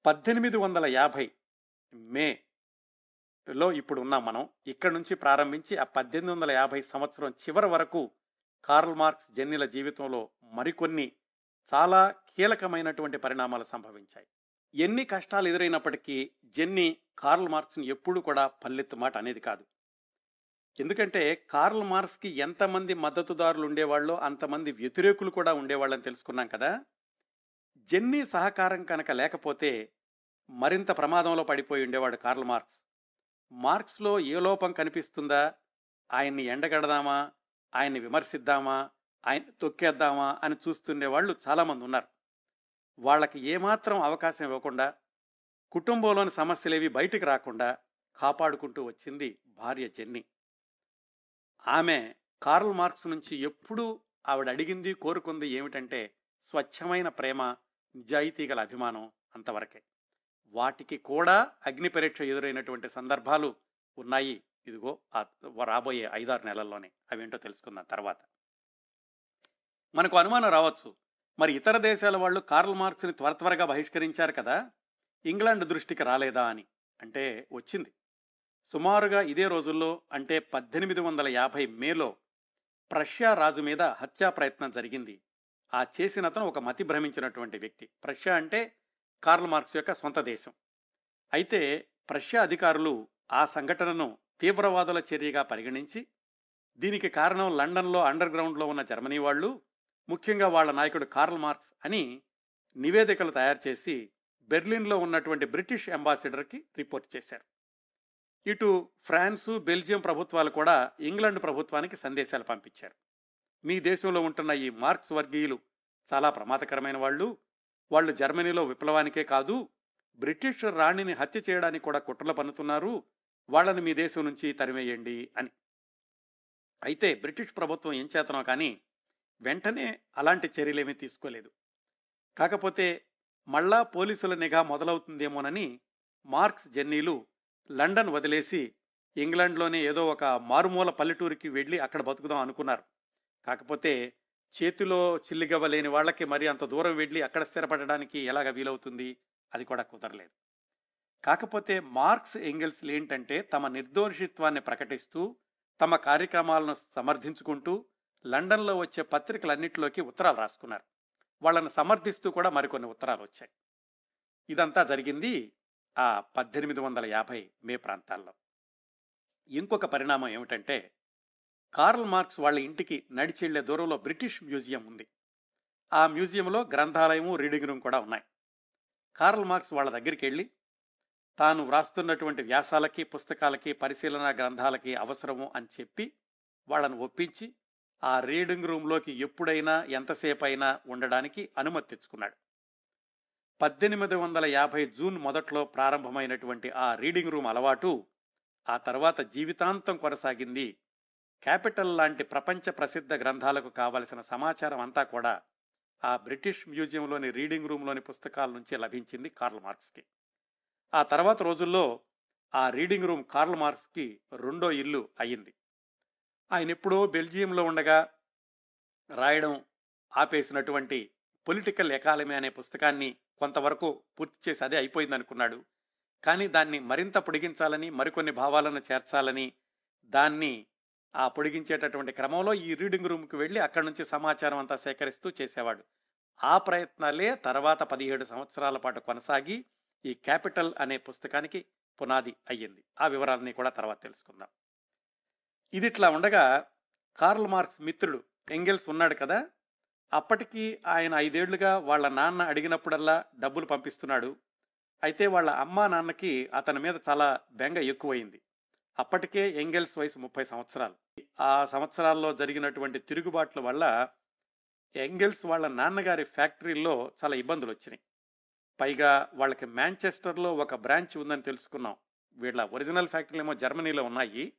పద్దెనిమిది వందల యాభై మే లో ఇప్పుడు ఉన్నాం మనం. ఇక్కడ నుంచి ప్రారంభించి ఆ పద్దెనిమిది వందల యాభై సంవత్సరం చివరి వరకు కార్ల్ మార్క్స్ జెన్నీల జీవితంలో మరికొన్ని చాలా కీలకమైనటువంటి పరిణామాలు సంభవించాయి. ఎన్ని కష్టాలు ఎదురైనప్పటికీ జెన్నీ కార్ల్ మార్క్స్ని ఎప్పుడూ కూడా పల్లెత్తు మాట అనేది కాదు. ఎందుకంటే కార్ల్ మార్క్స్కి ఎంతమంది మద్దతుదారులు ఉండేవాళ్ళో అంతమంది వ్యతిరేకులు కూడా ఉండేవాళ్ళని తెలుసుకున్నాం కదా. జెన్నీ సహకారం కనుక లేకపోతే మరింత ప్రమాదంలో పడిపోయి ఉండేవాడు కార్ల్ మార్క్స్. మార్క్స్లో ఏ లోపం కనిపిస్తుందా? ఆయన్ని ఎండగడదామా? ఆయన్ని విమర్శిద్దామా? ఆయన తొక్కేద్దామా? అని చూస్తుండే వాళ్ళు చాలామంది ఉన్నారు. వాళ్ళకి ఏమాత్రం అవకాశం ఇవ్వకుండా కుటుంబంలోని సమస్యలేవి బయటికి రాకుండా కాపాడుకుంటూ వచ్చింది భార్య జెన్ని. ఆమె కార్ల్ మార్క్స్ నుంచి ఎప్పుడూ ఆవిడ అడిగింది కోరుకుంది ఏమిటంటే స్వచ్ఛమైన ప్రేమ నిజాయితీ గల అభిమానం అంతవరకే. వాటికి కూడా అగ్ని పరీక్ష ఎదురైనటువంటి సందర్భాలు ఉన్నాయి. ఇదిగో రాబోయే ఐదారు నెలల్లోనే అవేంటో తెలుసుకుందాం తర్వాత. మనకు అనుమానం రావచ్చు. మరి ఇతర దేశాల వాళ్ళు కార్ల్ మార్క్స్ని త్వర త్వరగా బహిష్కరించారు కదా. ఇంగ్లాండ్ దృష్టికి రాలేదా అని. అంటే వచ్చింది. సుమారుగా ఇదే రోజుల్లో అంటే పద్దెనిమిది వందల యాభై మేలో ప్రష్యా రాజు మీద హత్యా ప్రయత్నం జరిగింది. ఆ చేసినతను ఒక మతి భ్రమించినటువంటి వ్యక్తి. ప్రష్యా అంటే కార్ల్ మార్క్స్ యొక్క సొంత దేశం. అయితే ప్రష్యా అధికారులు ఆ సంఘటనను తీవ్రవాదుల చర్యగా పరిగణించి దీనికి కారణం లండన్లో అండర్ గ్రౌండ్లో ఉన్న జర్మనీ వాళ్ళు ముఖ్యంగా వాళ్ళ నాయకుడు కార్ల్ మార్క్స్ అని నివేదికలు తయారు చేసి బెర్లిన్లో ఉన్నటువంటి బ్రిటిష్ అంబాసిడర్కి రిపోర్ట్ చేశారు. ఇటు ఫ్రాన్సు బెల్జియం ప్రభుత్వాలు కూడా ఇంగ్లాండ్ ప్రభుత్వానికి సందేశాలు పంపించారు. మీ దేశంలో ఉంటున్న ఈ మార్క్స్ వర్గీయులు చాలా ప్రమాదకరమైన వాళ్ళు వాళ్ళు జర్మనీలో విప్లవానికే కాదు బ్రిటిష్ రాణిని హత్య చేయడానికి కూడా కుట్రలు పన్నుతున్నారు. వాళ్ళని మీ దేశం నుంచి తరిమేయండి అని. అయితే బ్రిటిష్ ప్రభుత్వం ఏం చేతనో కానీ వెంటనే అలాంటి చర్యలేమీ తీసుకోలేదు. కాకపోతే మళ్ళా పోలీసుల నిఘా మొదలవుతుందేమోనని మార్క్స్ జెన్నీలు లండన్ వదిలేసి ఇంగ్లాండ్లోనే ఏదో ఒక మారుమూల పల్లెటూరికి వెళ్ళి అక్కడ బతుకుదాం అనుకున్నారు. కాకపోతే చేతిలో చిల్లిగవ్వ లేని వాళ్ళకి మరి అంత దూరం వెళ్ళి అక్కడ స్థిరపడడానికి ఎలాగ వీలవుతుంది? అది కూడా కుదరలేదు. కాకపోతే మార్క్స్ ఎంగిల్స్ ఏంటంటే తమ నిర్దోషిత్వాన్ని ప్రకటిస్తూ తమ కార్యక్రమాలను సమర్థించుకుంటూ లండన్లో వచ్చే పత్రికలన్నింటిలోకి ఉత్తరాలు రాసుకున్నారు. వాళ్ళని సమర్థిస్తూ కూడా మరికొన్ని ఉత్తరాలు వచ్చాయి. ఇదంతా జరిగింది ఆ పద్దెనిమిది వందల యాభై మే ప్రాంతాల్లో. ఇంకొక పరిణామం ఏమిటంటే కార్ల్ మార్క్స్ వాళ్ళ ఇంటికి నడిచెళ్ళే దూరంలో బ్రిటిష్ మ్యూజియం ఉంది. ఆ మ్యూజియంలో గ్రంథాలయము రీడింగ్ రూమ్ కూడా ఉన్నాయి. కార్ల్ మార్క్స్ వాళ్ళ దగ్గరికి వెళ్ళి తాను వ్రాస్తున్నటువంటి వ్యాసాలకి పుస్తకాలకి పరిశీలన గ్రంథాలకి అవసరము అని చెప్పి వాళ్ళను ఒప్పించి ఆ రీడింగ్ రూమ్లోకి ఎప్పుడైనా ఎంతసేపు అయినా ఉండడానికి అనుమతి తెచ్చుకున్నాడు. పద్దెనిమిది వందల యాభై జూన్ మొదట్లో ప్రారంభమైనటువంటి ఆ రీడింగ్ రూమ్ అలవాటు ఆ తర్వాత జీవితాంతం కొనసాగింది క్యాపిటల్ లాంటి ప్రపంచ ప్రసిద్ధ గ్రంథాలకు కావలసిన సమాచారం అంతా కూడా ఆ బ్రిటిష్ మ్యూజియంలోని రీడింగ్ రూమ్లోని పుస్తకాల నుంచి లభించింది కార్ల్ మార్క్స్కి. ఆ తర్వాత రోజుల్లో ఆ రీడింగ్ రూమ్ కార్ల్ మార్క్స్కి రెండో ఇల్లు అయ్యింది. ఆయన ఎప్పుడో బెల్జియంలో ఉండగా రాయడం ఆపేసినటువంటి పొలిటికల్ ఎకాలమీ అనే పుస్తకాన్ని కొంతవరకు పూర్తి చేసి అదే అయిపోయింది అనుకున్నాడు కానీ దాన్ని మరింత పొడిగించాలని మరికొన్ని భావాలను చేర్చాలని దాన్ని ఆ పొడిగించేటటువంటి క్రమంలో ఈ రీడింగ్ రూమ్కి వెళ్ళి అక్కడి నుంచి సమాచారం అంతా సేకరిస్తూ చేసేవాడు. ఆ ప్రయత్నాలే తర్వాత పదిహేడు సంవత్సరాల పాటు కొనసాగి ఈ క్యాపిటల్ అనే పుస్తకానికి పునాది అయ్యింది. ఆ వివరాలని కూడా తర్వాత తెలుసుకుందాం. ఇది ఇట్లా ఉండగా కార్ల్ మార్క్స్ మిత్రుడు ఎంగెల్స్ ఉన్నాడు కదా అప్పటికి ఆయన ఐదేళ్ళుగా వాళ్ళ నాన్న అడిగినప్పుడల్లా డబ్బులు పంపిస్తున్నాడు. అయితే వాళ్ళ అమ్మా నాన్నకి అతని మీద చాలా బెంగ ఎక్కువైంది. అప్పటికే ఎంగెల్స్ వయసు ముప్పై సంవత్సరాలు. ఆ సంవత్సరాల్లో జరిగినటువంటి తిరుగుబాట్ల వల్ల ఎంగెల్స్ వాళ్ళ నాన్నగారి ఫ్యాక్టరీల్లో చాలా ఇబ్బందులు వచ్చినాయి పైగా వాళ్ళకి మాంచెస్టర్లో ఒక బ్రాంచ్ ఉందని తెలుసుకున్నాం. వీళ్ళ ఒరిజినల్ ఫ్యాక్టరీలు ఏమో జర్మనీలో ఉన్నాయి.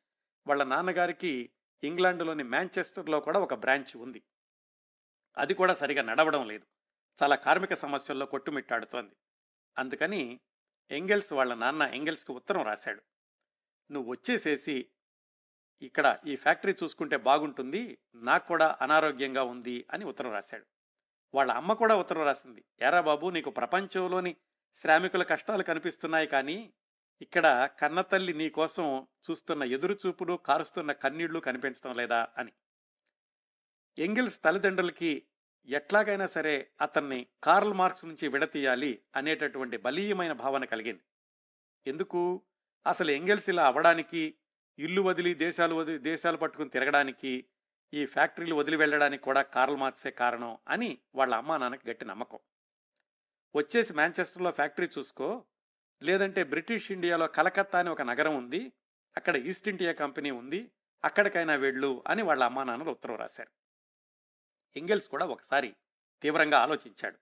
వాళ్ళ నాన్నగారికి ఇంగ్లాండ్లోని మాంచెస్టర్లో కూడా ఒక బ్రాంచ్ ఉంది. అది కూడా సరిగా నడవడం లేదు. చాలా కార్మిక సమస్యల్లో కొట్టుమిట్టాడుతోంది. అందుకని ఎంగెల్స్ వాళ్ళ నాన్న ఎంగెల్స్కి ఉత్తరం రాశాడు. నువ్వు వచ్చేసేసి ఇక్కడ ఈ ఫ్యాక్టరీ చూసుకుంటే బాగుంటుంది నాకు కూడా అనారోగ్యంగా ఉంది అని ఉత్తరం రాశాడు. వాళ్ళ అమ్మ కూడా ఉత్తరం రాసింది. ఎరా బాబు నీకు ప్రపంచంలోని శ్రామికుల కష్టాలు కనిపిస్తున్నాయి కానీ ఇక్కడ కన్నతల్లి నీకోసం చూస్తున్న ఎదురుచూపులు కారుస్తున్న కన్నీళ్ళు కనిపించడం లేదా? అని. ఎంగిల్స్ తల్లిదండ్రులకి ఎట్లాగైనా సరే అతన్ని కార్ల్ మార్క్స్ నుంచి విడతీయాలి అనేటటువంటి బలీయమైన భావన కలిగింది. ఎందుకు? అసలు ఎంగెల్స్ ఇలా అవ్వడానికి ఇల్లు వదిలి దేశాలు వదిలి దేశాలు పట్టుకుని తిరగడానికి ఈ ఫ్యాక్టరీలు వదిలి వెళ్ళడానికి కూడా కార్ల్ మార్క్సే కారణం అని వాళ్ళ అమ్మా నాన్నకి గట్టి నమ్మకం. వచ్చేసి మాంచెస్టర్లో ఫ్యాక్టరీ చూసుకో లేదంటే బ్రిటిష్ ఇండియాలో కలకత్తా అని ఒక నగరం ఉంది అక్కడ ఈస్ట్ ఇండియా కంపెనీ ఉంది అక్కడికైనా వెళ్ళు అని వాళ్ళ అమ్మా నాన్నలు ఉత్తరం రాశారు. ఎంగెల్స్ కూడా ఒకసారి తీవ్రంగా ఆలోచించాడు.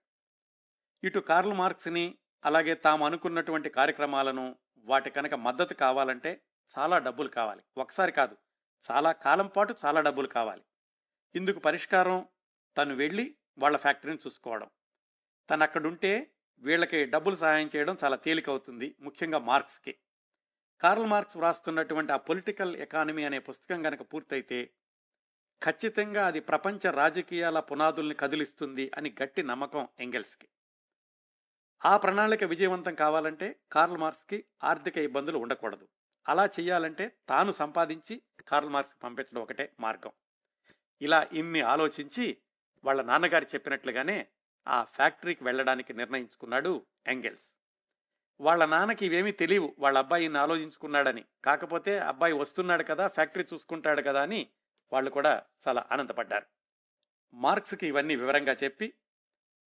ఇటు కార్ల్ మార్క్స్ని అలాగే తాము అనుకున్నటువంటి కార్యక్రమాలను వాటి కనుక మద్దతు కావాలంటే చాలా డబ్బులు కావాలి. ఒకసారి కాదు చాలా కాలం పాటు చాలా డబ్బులు కావాలి. ఇందుకు పరిష్కారం తను వెళ్ళి వాళ్ళ ఫ్యాక్టరీని చూసుకోవడం. తను అక్కడుంటే వీళ్ళకి డబ్బులు సహాయం చేయడం చాలా తేలికవుతుంది ముఖ్యంగా మార్క్స్కి. కార్ల్ మార్క్స్ వ్రాస్తున్నటువంటి ఆ పొలిటికల్ ఎకానమీ అనే పుస్తకం కనుక పూర్తయితే ఖచ్చితంగా అది ప్రపంచ రాజకీయాల పునాదుల్ని కదిలిస్తుంది అని గట్టి నమ్మకం ఎంగెల్స్కి. ఆ ప్రణాళిక విజయవంతం కావాలంటే కార్ల్ మార్క్స్కి ఆర్థిక ఇబ్బందులు ఉండకూడదు. అలా చేయాలంటే తాను సంపాదించి కార్ల్ మార్క్స్కి పంపించడం ఒకటే మార్గం. ఇలా ఇన్ని ఆలోచించి వాళ్ళ నాన్నగారు చెప్పినట్లుగానే ఆ ఫ్యాక్టరీకి వెళ్ళడానికి నిర్ణయించుకున్నాడు ఎంగెల్స్. వాళ్ళ నాన్నకి ఇవేమీ తెలియవు. వాళ్ళ అబ్బాయిని ఆలోచించుకున్నాడని. కాకపోతే అబ్బాయి వస్తున్నాడు కదా ఫ్యాక్టరీ చూసుకుంటాడు కదా అని వాళ్ళు కూడా చాలా ఆనందపడ్డారు. మార్క్స్కి ఇవన్నీ వివరంగా చెప్పి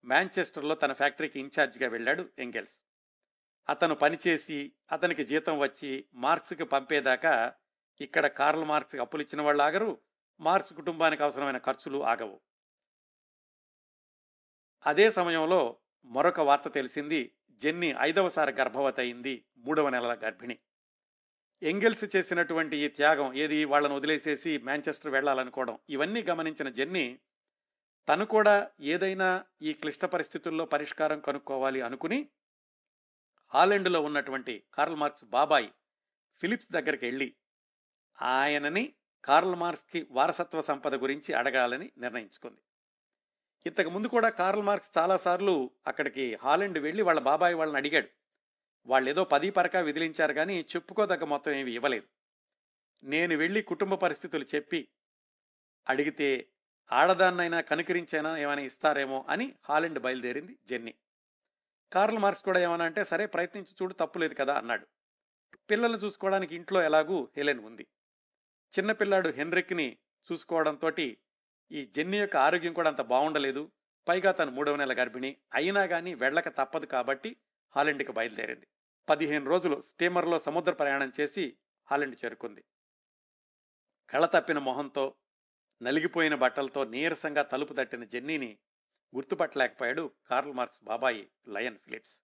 మాంచెస్టర్లో తన ఫ్యాక్టరీకి ఇన్ఛార్జ్గా వెళ్ళాడు ఎంగెల్స్. అతను పనిచేసి అతనికి జీతం వచ్చి మార్క్స్కి పంపేదాకా ఇక్కడ కార్ల్ మార్క్స్కి అప్పులు ఇచ్చిన వాళ్ళు ఆగరు మార్క్స్ కుటుంబానికి అవసరమైన ఖర్చులు ఆగవు. అదే సమయంలో మరొక వార్త తెలిసింది జెన్నీ ఐదవసారి గర్భవతి అయింది మూడవ నెలల గర్భిణి. ఎంగెల్స్ చేసినటువంటి ఈ త్యాగం ఏది వాళ్ళను వదిలేసేసి మాంచెస్టర్ వెళ్ళాలనుకోవడం ఇవన్నీ గమనించిన జెన్నీ తను కూడా ఏదైనా ఈ క్లిష్ట పరిస్థితుల్లో పరిష్కారం కనుక్కోవాలి అనుకుని హాలెండ్లో ఉన్నటువంటి కార్ల్ మార్క్స్ బాబాయ్ ఫిలిప్స్ దగ్గరికి వెళ్ళి ఆయనని కార్ల్ మార్క్స్కి వారసత్వ సంపద గురించి అడగాలని నిర్ణయించుకుంది. ఇంతకు ముందు కూడా కార్ల్ మార్క్స్ చాలాసార్లు అక్కడికి హాలెండ్ వెళ్ళి వాళ్ళ బాబాయ్ వాళ్ళని అడిగాడు. వాళ్ళు ఏదో పది పరక విదిలించారు కానీ చెప్పుకోదగ్గ మొత్తం ఏమి ఇవ్వలేదు. నేను వెళ్ళి కుటుంబ పరిస్థితులు చెప్పి అడిగితే ఆడదాన్నైనా కనుకరించైనా ఏమైనా ఇస్తారేమో అని హాలెండ్ బయలుదేరింది జెన్నీ. కార్ల్ మార్క్స్ కూడా ఏమన్నా అంటే సరే ప్రయత్నించి చూడు తప్పులేదు కదా అన్నాడు. పిల్లల్ని చూసుకోవడానికి ఇంట్లో ఎలాగూ హెలెన్ ఉంది. చిన్నపిల్లాడు హెన్రిక్ని చూసుకోవడంతో ఈ జెన్నీ యొక్క ఆరోగ్యం కూడా అంత బాగుండలేదు. పైగా తను మూడవ నెల గర్భిణి. అయినా కానీ వెళ్ళక తప్పదు కాబట్టి హాలెండ్కి బయలుదేరింది. పదిహేను రోజులు స్టీమర్లో సముద్ర ప్రయాణం చేసి హాలెండ్ చేరుకుంది. కళ తప్పిన మొహంతో నలిగిపోయిన బట్టలతో నీరసంగా తలుపు తట్టిన జెన్నీని గుర్తుపట్టలేకపోయాడు కార్ల్ మార్క్స్ బాబాయి లయన్ ఫిలిప్స్.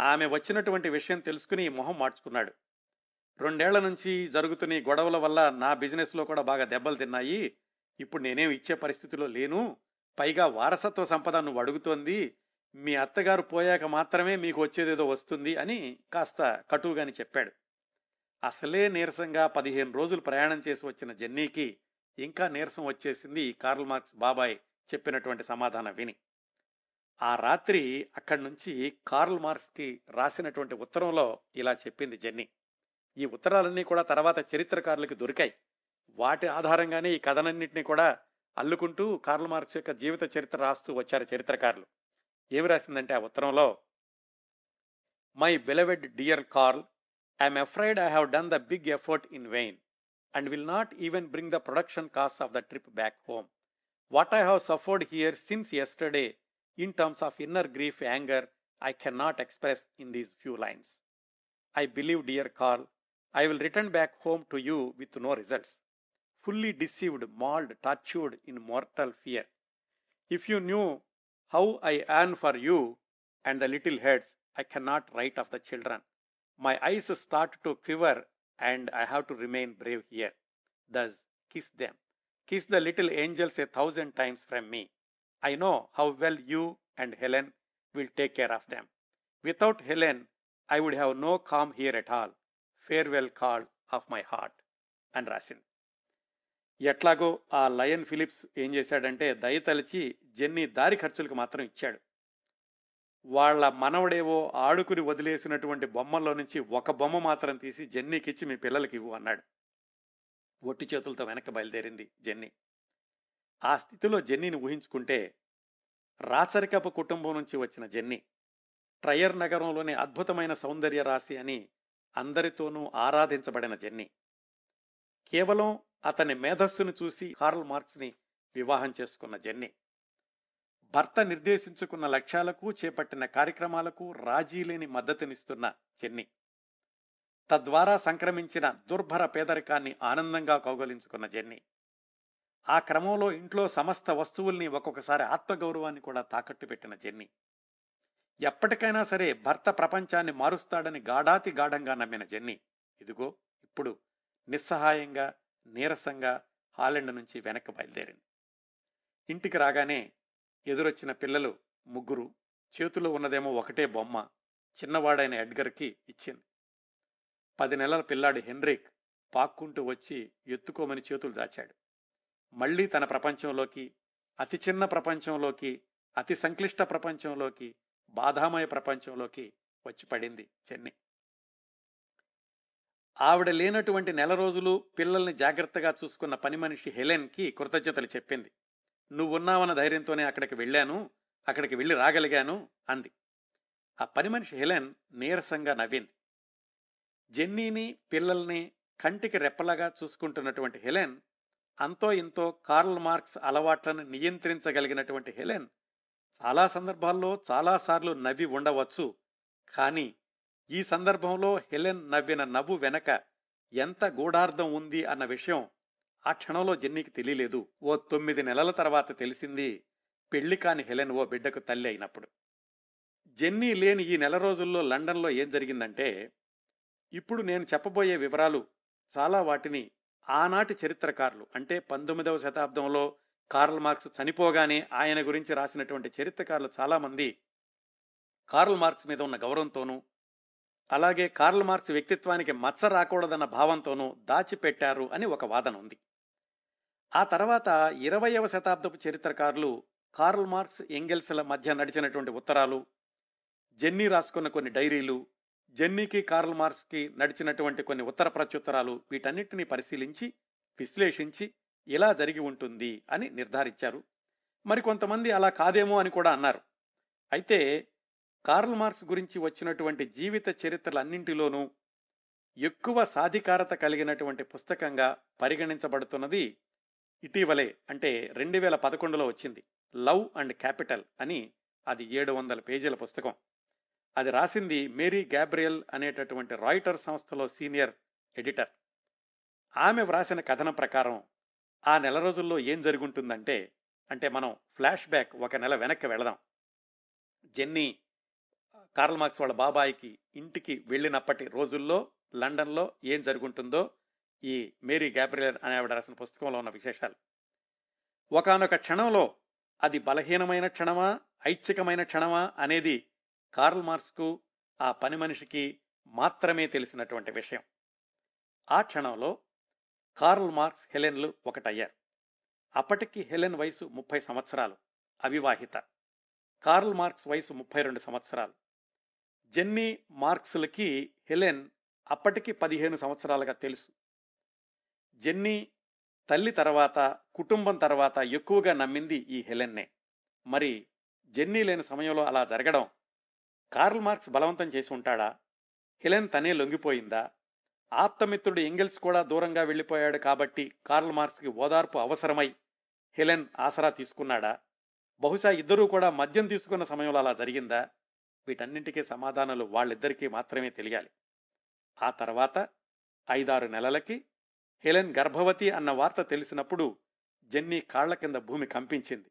ఆమె వచ్చినటువంటి విషయం తెలుసుకుని మొహం మార్చుకున్నాడు. రెండేళ్ళ నుంచి జరుగుతున్న గొడవల వల్ల నా బిజినెస్లో కూడా బాగా దెబ్బలు తిన్నాయి. ఇప్పుడు నేనేం ఇచ్చే పరిస్థితిలో లేను. పైగా వారసత్వ సంపద నువ్వు అడుగుతోంది. మీ అత్తగారు పోయాక మాత్రమే మీకు వచ్చేదేదో వస్తుంది అని కాస్త కటువుగాని చెప్పాడు. అసలే నీరసంగా పదిహేను రోజులు ప్రయాణం చేసి వచ్చిన జెన్నీకి ఇంకా నీరసం వచ్చేసింది ఈ కార్ల్ మార్క్స్ బాబాయ్ చెప్పినటువంటి సమాధానం విని. ఆ రాత్రి అక్కడి నుంచి కార్ల్ మార్క్స్కి రాసినటువంటి ఉత్తరంలో ఇలా చెప్పింది జెన్నీ. ఈ ఉత్తరాలన్నీ కూడా తర్వాత చరిత్రకారులకి దొరికాయి. వాటి ఆధారంగానే ఈ కథనన్నింటినీ కూడా అల్లుకుంటూ కార్ల్ మార్క్స్ యొక్క జీవిత చరిత్ర రాస్తూ వచ్చారు చరిత్రకారులు. ఏమి రాసిందంటే ఆ ఉత్తరంలో my beloved dear Karl I'm afraid I have done the big effort in vain. and will not even bring the production cost of the trip back home. What I have suffered here since yesterday in terms of inner grief, anger, I cannot express in these few lines. I believe, dear Carl, I will return back home to you with no results, fully deceived, mauled, tortured in mortal fear. If you knew how I earn for you and the little heads, I cannot write of the children. My eyes start to quiver and I have to remain brave here. Thus, kiss them. Kiss the little angels a thousand times from me. I know how well you and Helen will take care of them. Without Helen, I would have no calm here at all. Farewell call of my heart అని రాసింది ఎట్లాగో ఆ lion Philips ఏం చేశాడంటే దయతలిచి jenny దారి ఖర్చులకు మాత్రం ఇచ్చాడు వాళ్ళ మనవడేవో ఆడుకుని వదిలేసినటువంటి బొమ్మల్లో నుంచి ఒక బొమ్మ మాత్రం తీసి జెన్నీకిచ్చి మీ పిల్లలకి ఇవ్వు అన్నాడు. ఒట్టి చేతులతో వెనక్కి బయలుదేరింది జెన్నీ. ఆ స్థితిలో జెన్నీని ఊహించుకుంటే రాచరికపు కుటుంబం నుంచి వచ్చిన జెన్నీ ట్రయర్ నగరంలోని అద్భుతమైన సౌందర్య రాశి అని అందరితోనూ ఆరాధించబడిన జెన్నీ. కేవలం అతని మేధస్సును చూసి కార్ల్ మార్క్స్ని వివాహం చేసుకున్న జెన్నీ. భర్త నిర్దేశించుకున్న లక్ష్యాలకు చేపట్టిన కార్యక్రమాలకు రాజీ లేని మద్దతునిస్తున్న చెన్ని. తద్వారా సంక్రమించిన దుర్భర పేదరికాన్ని ఆనందంగా కౌగలించుకున్న జెన్ని ఆ క్రమంలో ఇంట్లో సమస్త వస్తువుల్ని ఒక్కొక్కసారి ఆత్మగౌరవాన్ని కూడా తాకట్టు పెట్టిన జెన్ని ఎప్పటికైనా సరే భర్త ప్రపంచాన్ని మారుస్తాడని గాఢాతి గాఢంగా నమ్మిన జెన్ని ఇదిగో ఇప్పుడు నిస్సహాయంగా నీరసంగా హాలెండ్ నుంచి వెనక్కి బయలుదేరింది. ఇంటికి రాగానే ఎదురొచ్చిన పిల్లలు ముగ్గురు చేతిలో ఉన్నదేమో ఒకటే బొమ్మ చిన్నవాడైన ఎడ్గర్కి ఇచ్చింది. పది నెలల పిల్లాడు హెన్రిక్ పాక్కుంటూ వచ్చి ఎత్తుకోమని చేతులు దాచాడు. మళ్ళీ తన ప్రపంచంలోకి అతి చిన్న ప్రపంచంలోకి అతి సంక్లిష్ట ప్రపంచంలోకి బాధామయ ప్రపంచంలోకి వచ్చి పడింది చెన్ని ఆవిడ లేనటువంటి నెల రోజులు పిల్లల్ని జాగ్రత్తగా చూసుకున్న పని మనిషి హెలెన్కి కృతజ్ఞతలు చెప్పింది. నువ్వున్నావన్న ధైర్యంతోనే అక్కడికి వెళ్ళాను అక్కడికి వెళ్ళి రాగలిగాను అంది. ఆ పని మనిషి హెలెన్ నీరసంగా నవ్వింది. జెన్నీని పిల్లల్ని కంటికి రెప్పలాగా చూసుకుంటున్నటువంటి హెలెన్ అంతో ఇంతో కార్ల్ మార్క్స్ అలవాట్లను నియంత్రించగలిగినటువంటి హెలెన్ చాలా సందర్భాల్లో చాలాసార్లు నవ్వి ఉండవచ్చు. కానీ ఈ సందర్భంలో హెలెన్ నవ్విన నవ్వు వెనక ఎంత గూఢార్థం ఉంది అన్న విషయం ఆ క్షణంలో జెన్నీకి తెలియలేదు. ఓ తొమ్మిది నెలల తర్వాత తెలిసింది పెళ్ళి కాని హెలెన్ ఓ బిడ్డకు తల్లి అయినప్పుడు. జెన్నీ లేని ఈ నెల రోజుల్లో లండన్లో ఏం జరిగిందంటే ఇప్పుడు నేను చెప్పబోయే వివరాలు చాలా వాటిని ఆనాటి చరిత్రకారులు అంటే పంతొమ్మిదవ శతాబ్దంలో కార్ల్ మార్క్స్ చనిపోగానే ఆయన గురించి రాసినటువంటి చరిత్రకారులు చాలామంది కార్ల్ మార్క్స్ మీద ఉన్న గౌరవంతోనూ అలాగే కార్ల్ మార్క్స్ వ్యక్తిత్వానికి మచ్చ రాకూడదన్న భావంతోనూ దాచిపెట్టారు అని ఒక వాదన ఉంది. ఆ తర్వాత ఇరవయవ శతాబ్దపు చరిత్రకారులు కార్ల్ మార్క్స్ ఎంగెల్స్ల మధ్య నడిచినటువంటి ఉత్తరాలు జెన్నీ రాసుకున్న కొన్ని డైరీలు జెన్నీకి కార్ల్ మార్క్స్కి నడిచినటువంటి కొన్ని ఉత్తర ప్రత్యుత్తరాలు వీటన్నిటిని పరిశీలించి విశ్లేషించి ఇలా జరిగి ఉంటుంది అని నిర్ధారించారు. మరికొంతమంది అలా కాదేమో అని కూడా అన్నారు. అయితే కార్ల్ మార్క్స్ గురించి వచ్చినటువంటి జీవిత చరిత్రలన్నింటిలోనూ ఎక్కువ సాధికారత కలిగినటువంటి పుస్తకంగా పరిగణించబడుతున్నది ఇటీవలే అంటే రెండు వేల పదకొండులో వచ్చింది లవ్ అండ్ క్యాపిటల్ అని అది ఏడు వందల పేజీల పుస్తకం. అది రాసింది మేరీ గ్యాబ్రియల్ అనేటటువంటి రాయిటర్ సంస్థలో సీనియర్ ఎడిటర్. ఆమె వ్రాసిన కథనం ప్రకారం ఆ నెల రోజుల్లో ఏం జరుగుంటుందంటే అంటే మనం ఫ్లాష్ బ్యాక్ ఒక నెల వెనక్కి వెళదాం. జెన్నీ కార్ల్ మార్క్స్ వాళ్ళ బాబాయికి ఇంటికి వెళ్ళినప్పటి రోజుల్లో లండన్లో ఏం జరుగుంటుందో ఈ మేరీ గ్యాబ్రియల్ అనే ఆవిడ రాసిన పుస్తకంలో ఉన్న విశేషాలు. ఒకానొక క్షణంలో అది బలహీనమైన క్షణమా ఐచ్ఛికమైన క్షణమా అనేది కార్ల్ మార్క్స్కు ఆ పని మనిషికి మాత్రమే తెలిసినటువంటి విషయం. ఆ క్షణంలో కార్ల్ మార్క్స్ హెలెన్లు ఒకటయ్యారు. అప్పటికి హెలెన్ వయసు ముప్పై సంవత్సరాలు అవివాహిత. కార్ల్ మార్క్స్ వయసు ముప్పై రెండు సంవత్సరాలు. జెన్నీ మార్క్స్లకి హెలెన్ అప్పటికి పదిహేను సంవత్సరాలుగా తెలుసు. జెన్నీ తల్లి తర్వాత కుటుంబం తర్వాత ఎక్కువగా నమ్మింది ఈ హెలెన్నే. మరి జెన్నీ లేని సమయంలో అలా జరగడం కార్ల్ మార్క్స్ బలవంతం చేసి ఉంటాడా? హెలెన్ తనే లొంగిపోయిందా? ఆప్తమిత్రుడు ఎంగిల్స్ కూడా దూరంగా వెళ్ళిపోయాడు కాబట్టి కార్ల్ మార్క్స్కి ఓదార్పు అవసరమై హెలెన్ ఆసరా తీసుకున్నాడా? బహుశా ఇద్దరూ కూడా మద్యం తీసుకున్న సమయంలో అలా జరిగిందా? వీటన్నింటికీ సమాధానాలు వాళ్ళిద్దరికీ మాత్రమే తెలియాలి. ఆ తర్వాత ఐదారు నెలలకి హెలెన్ గర్భవతి అన్న వార్త తెలిసినప్పుడు జెన్నీ కాళ్ళ కింద భూమి కంపించింది.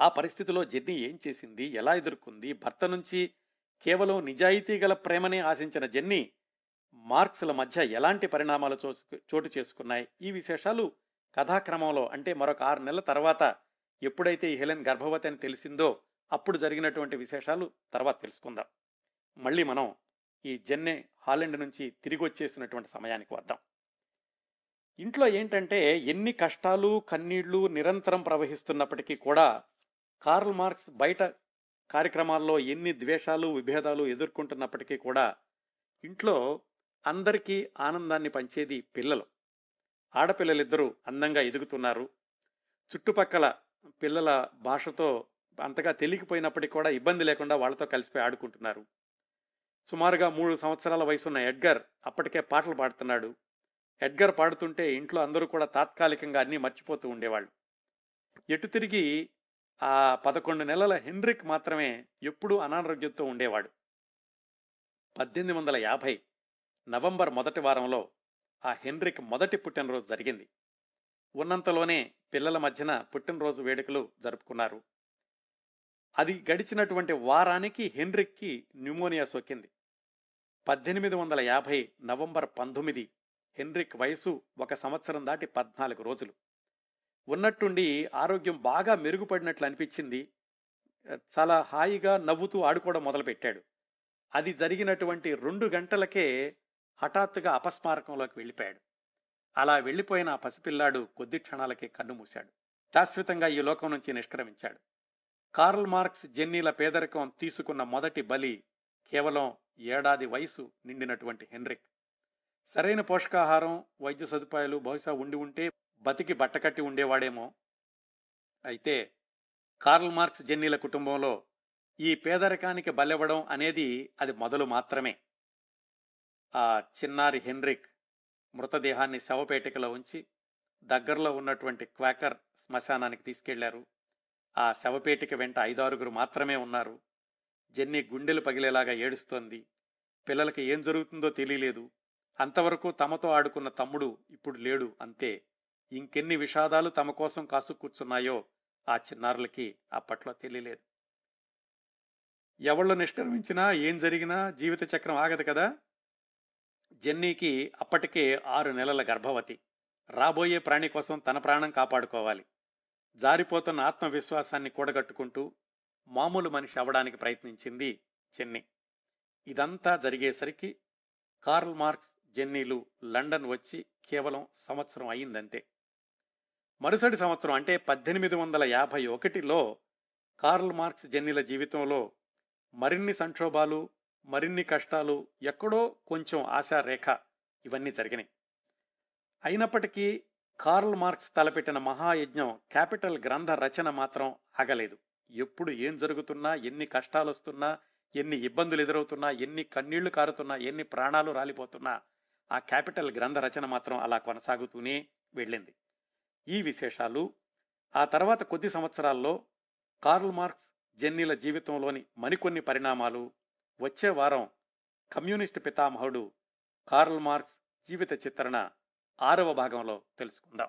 ఆ పరిస్థితిలో జెన్నీ ఏం చేసింది? ఎలా ఎదుర్కొంది? భర్త నుంచి కేవలం నిజాయితీ గల ప్రేమనే ఆశించిన జెన్నీ మార్క్స్ల మధ్య ఎలాంటి పరిణామాలు చోటు చేసుకున్నాయి? ఈ విశేషాలు కథాక్రమంలో అంటే మరొక ఆరు నెలల తర్వాత ఎప్పుడైతే ఈ హెలెన్ గర్భవతి అని తెలిసిందో అప్పుడు జరిగినటువంటి విశేషాలు తర్వాత తెలుసుకుందాం. మళ్ళీ మనం ఈ జెన్నే హాలెండ్ నుంచి తిరిగి వచ్చేసినటువంటి సమయానికి వద్దాం. ఇంట్లో ఏంటంటే ఎన్ని కష్టాలు కన్నీళ్ళు నిరంతరం ప్రవహిస్తున్నప్పటికీ కూడా కార్ల్ మార్క్స్ బయట కార్యక్రమాల్లో ఎన్ని ద్వేషాలు విభేదాలు ఎదుర్కొంటున్నప్పటికీ కూడా ఇంట్లో అందరికీ ఆనందాన్ని పంచేది పిల్లలు. ఆడపిల్లలిద్దరూ అందంగా ఎదుగుతున్నారు. చుట్టుపక్కల పిల్లల భాషతో అంతగా తెలియకపోయినప్పటికీ కూడా ఇబ్బంది లేకుండా వాళ్ళతో కలిసిపోయి ఆడుకుంటున్నారు. సుమారుగా మూడు సంవత్సరాల వయసున్న ఎడ్గర్ అప్పటికే పాటలు పాడుతున్నాడు. ఎడ్గర్ పాడుతుంటే ఇంట్లో అందరూ కూడా తాత్కాలికంగా అన్నీ మర్చిపోతూ ఉండేవాళ్ళు. ఎటు తిరిగి ఆ పదకొండు నెలల హెన్రిక్ మాత్రమే ఎప్పుడూ అనారోగ్యంతో ఉండేవాడు. పద్దెనిమిది వందల యాభై నవంబర్ మొదటి వారంలో ఆ హెన్రిక్ మొదటి పుట్టినరోజు జరిగింది. ఉన్నంతలోనే పిల్లల మధ్యన పుట్టినరోజు వేడుకలు జరుపుకున్నారు. అది గడిచినటువంటి వారానికి హెన్రిక్కి న్యూమోనియా సోకింది. పద్దెనిమిది వందల యాభై నవంబర్ పంతొమ్మిది హెన్రిక్ వయసు ఒక సంవత్సరం దాటి పద్నాలుగు రోజులు. ఉన్నట్టుండి ఆరోగ్యం బాగా మెరుగుపడినట్లు అనిపించింది. చాలా హాయిగా నవ్వుతూ ఆడుకోవడం మొదలుపెట్టాడు. అది జరిగినటువంటి రెండు గంటలకే హఠాత్తుగా అపస్మారకంలోకి వెళ్ళిపోయాడు. అలా వెళ్ళిపోయిన ఆ పసిపిల్లాడు కొద్ది క్షణాలకే కన్ను మూశాడు. శాశ్వతంగా ఈ లోకం నుంచి నిష్క్రమించాడు. కార్ల్ మార్క్స్ జెన్నీల పేదరికం తీసుకున్న మొదటి బలి కేవలం ఏడాది వయసు నిండినటువంటి హెన్రిక్. సరైన పోషకాహారం వైద్య సదుపాయాలు బహుశా ఉండి ఉంటే బతికి బట్టకట్టి ఉండేవాడేమో. అయితే కార్ల్ మార్క్స్ జెన్నీల కుటుంబంలో ఈ పేదరికానికి బలెవ్వడం అనేది అది మొదలు మాత్రమే. ఆ చిన్నారి హెన్రిక్ మృతదేహాన్ని శవపేటికలో ఉంచి దగ్గరలో ఉన్నటువంటి క్వాకర్ శ్మశానానికి తీసుకెళ్ళారు. ఆ శవపేటిక వెంట ఐదారుగురు మాత్రమే ఉన్నారు. జెన్నీ గుండెలు పగిలేలాగా ఏడుస్తోంది. పిల్లలకి ఏం జరుగుతుందో తెలియలేదు. అంతవరకు తమతో ఆడుకున్న తమ్ముడు ఇప్పుడు లేడు అంతే. ఇంకెన్ని విషాదాలు తమ కోసం కాసు కూర్చున్నాయో ఆ చిన్నారులకి అప్పట్లో తెలియలేదు. ఎవళ్ళు నిష్క్రమించినా ఏం జరిగినా జీవిత చక్రం ఆగదు కదా? జెన్నీకి అప్పటికే ఆరు నెలల గర్భవతి. రాబోయే ప్రాణి కోసం తన ప్రాణం కాపాడుకోవాలి. జారిపోతున్న ఆత్మవిశ్వాసాన్ని కూడగట్టుకుంటూ మామూలు మనిషి అవడానికి ప్రయత్నించింది చెన్ని ఇదంతా జరిగేసరికి కార్ల్ మార్క్స్ జెన్నీలు లండన్ వచ్చి కేవలం సంవత్సరం అయిందంతే మరుసటి సంవత్సరం అంటే పద్దెనిమిది వందల యాభై ఒకటిలో కార్ల్ మార్క్స్ జెన్నీల జీవితంలో మరిన్ని సంక్షోభాలు మరిన్ని కష్టాలు ఎక్కడో కొంచెం ఆశారేఖ ఇవన్నీ జరిగినాయి. అయినప్పటికీ కార్ల్ మార్క్స్ తలపెట్టిన మహాయజ్ఞం క్యాపిటల్ గ్రంథ రచన మాత్రం ఆగలేదు. ఎప్పుడు ఏం జరుగుతున్నా ఎన్ని కష్టాలు వస్తున్నా ఎన్ని ఇబ్బందులు ఎదురవుతున్నా ఎన్ని కన్నీళ్ళు కారుతున్నా ఎన్ని ప్రాణాలు రాలిపోతున్నా ఆ క్యాపిటల్ గ్రంథ రచన మాత్రం అలా కొనసాగుతూనే వెళ్ళింది. ఈ విశేషాలు ఆ తర్వాత కొద్ది సంవత్సరాల్లో కార్ల్ మార్క్స్ జెన్నీల జీవితంలోని మరికొన్ని పరిణామాలు వచ్చే వారం కమ్యూనిస్టు పితామహుడు కార్ల్ మార్క్స్ జీవిత చిత్రణ ఆరవ భాగంలో తెలుసుకుందాం.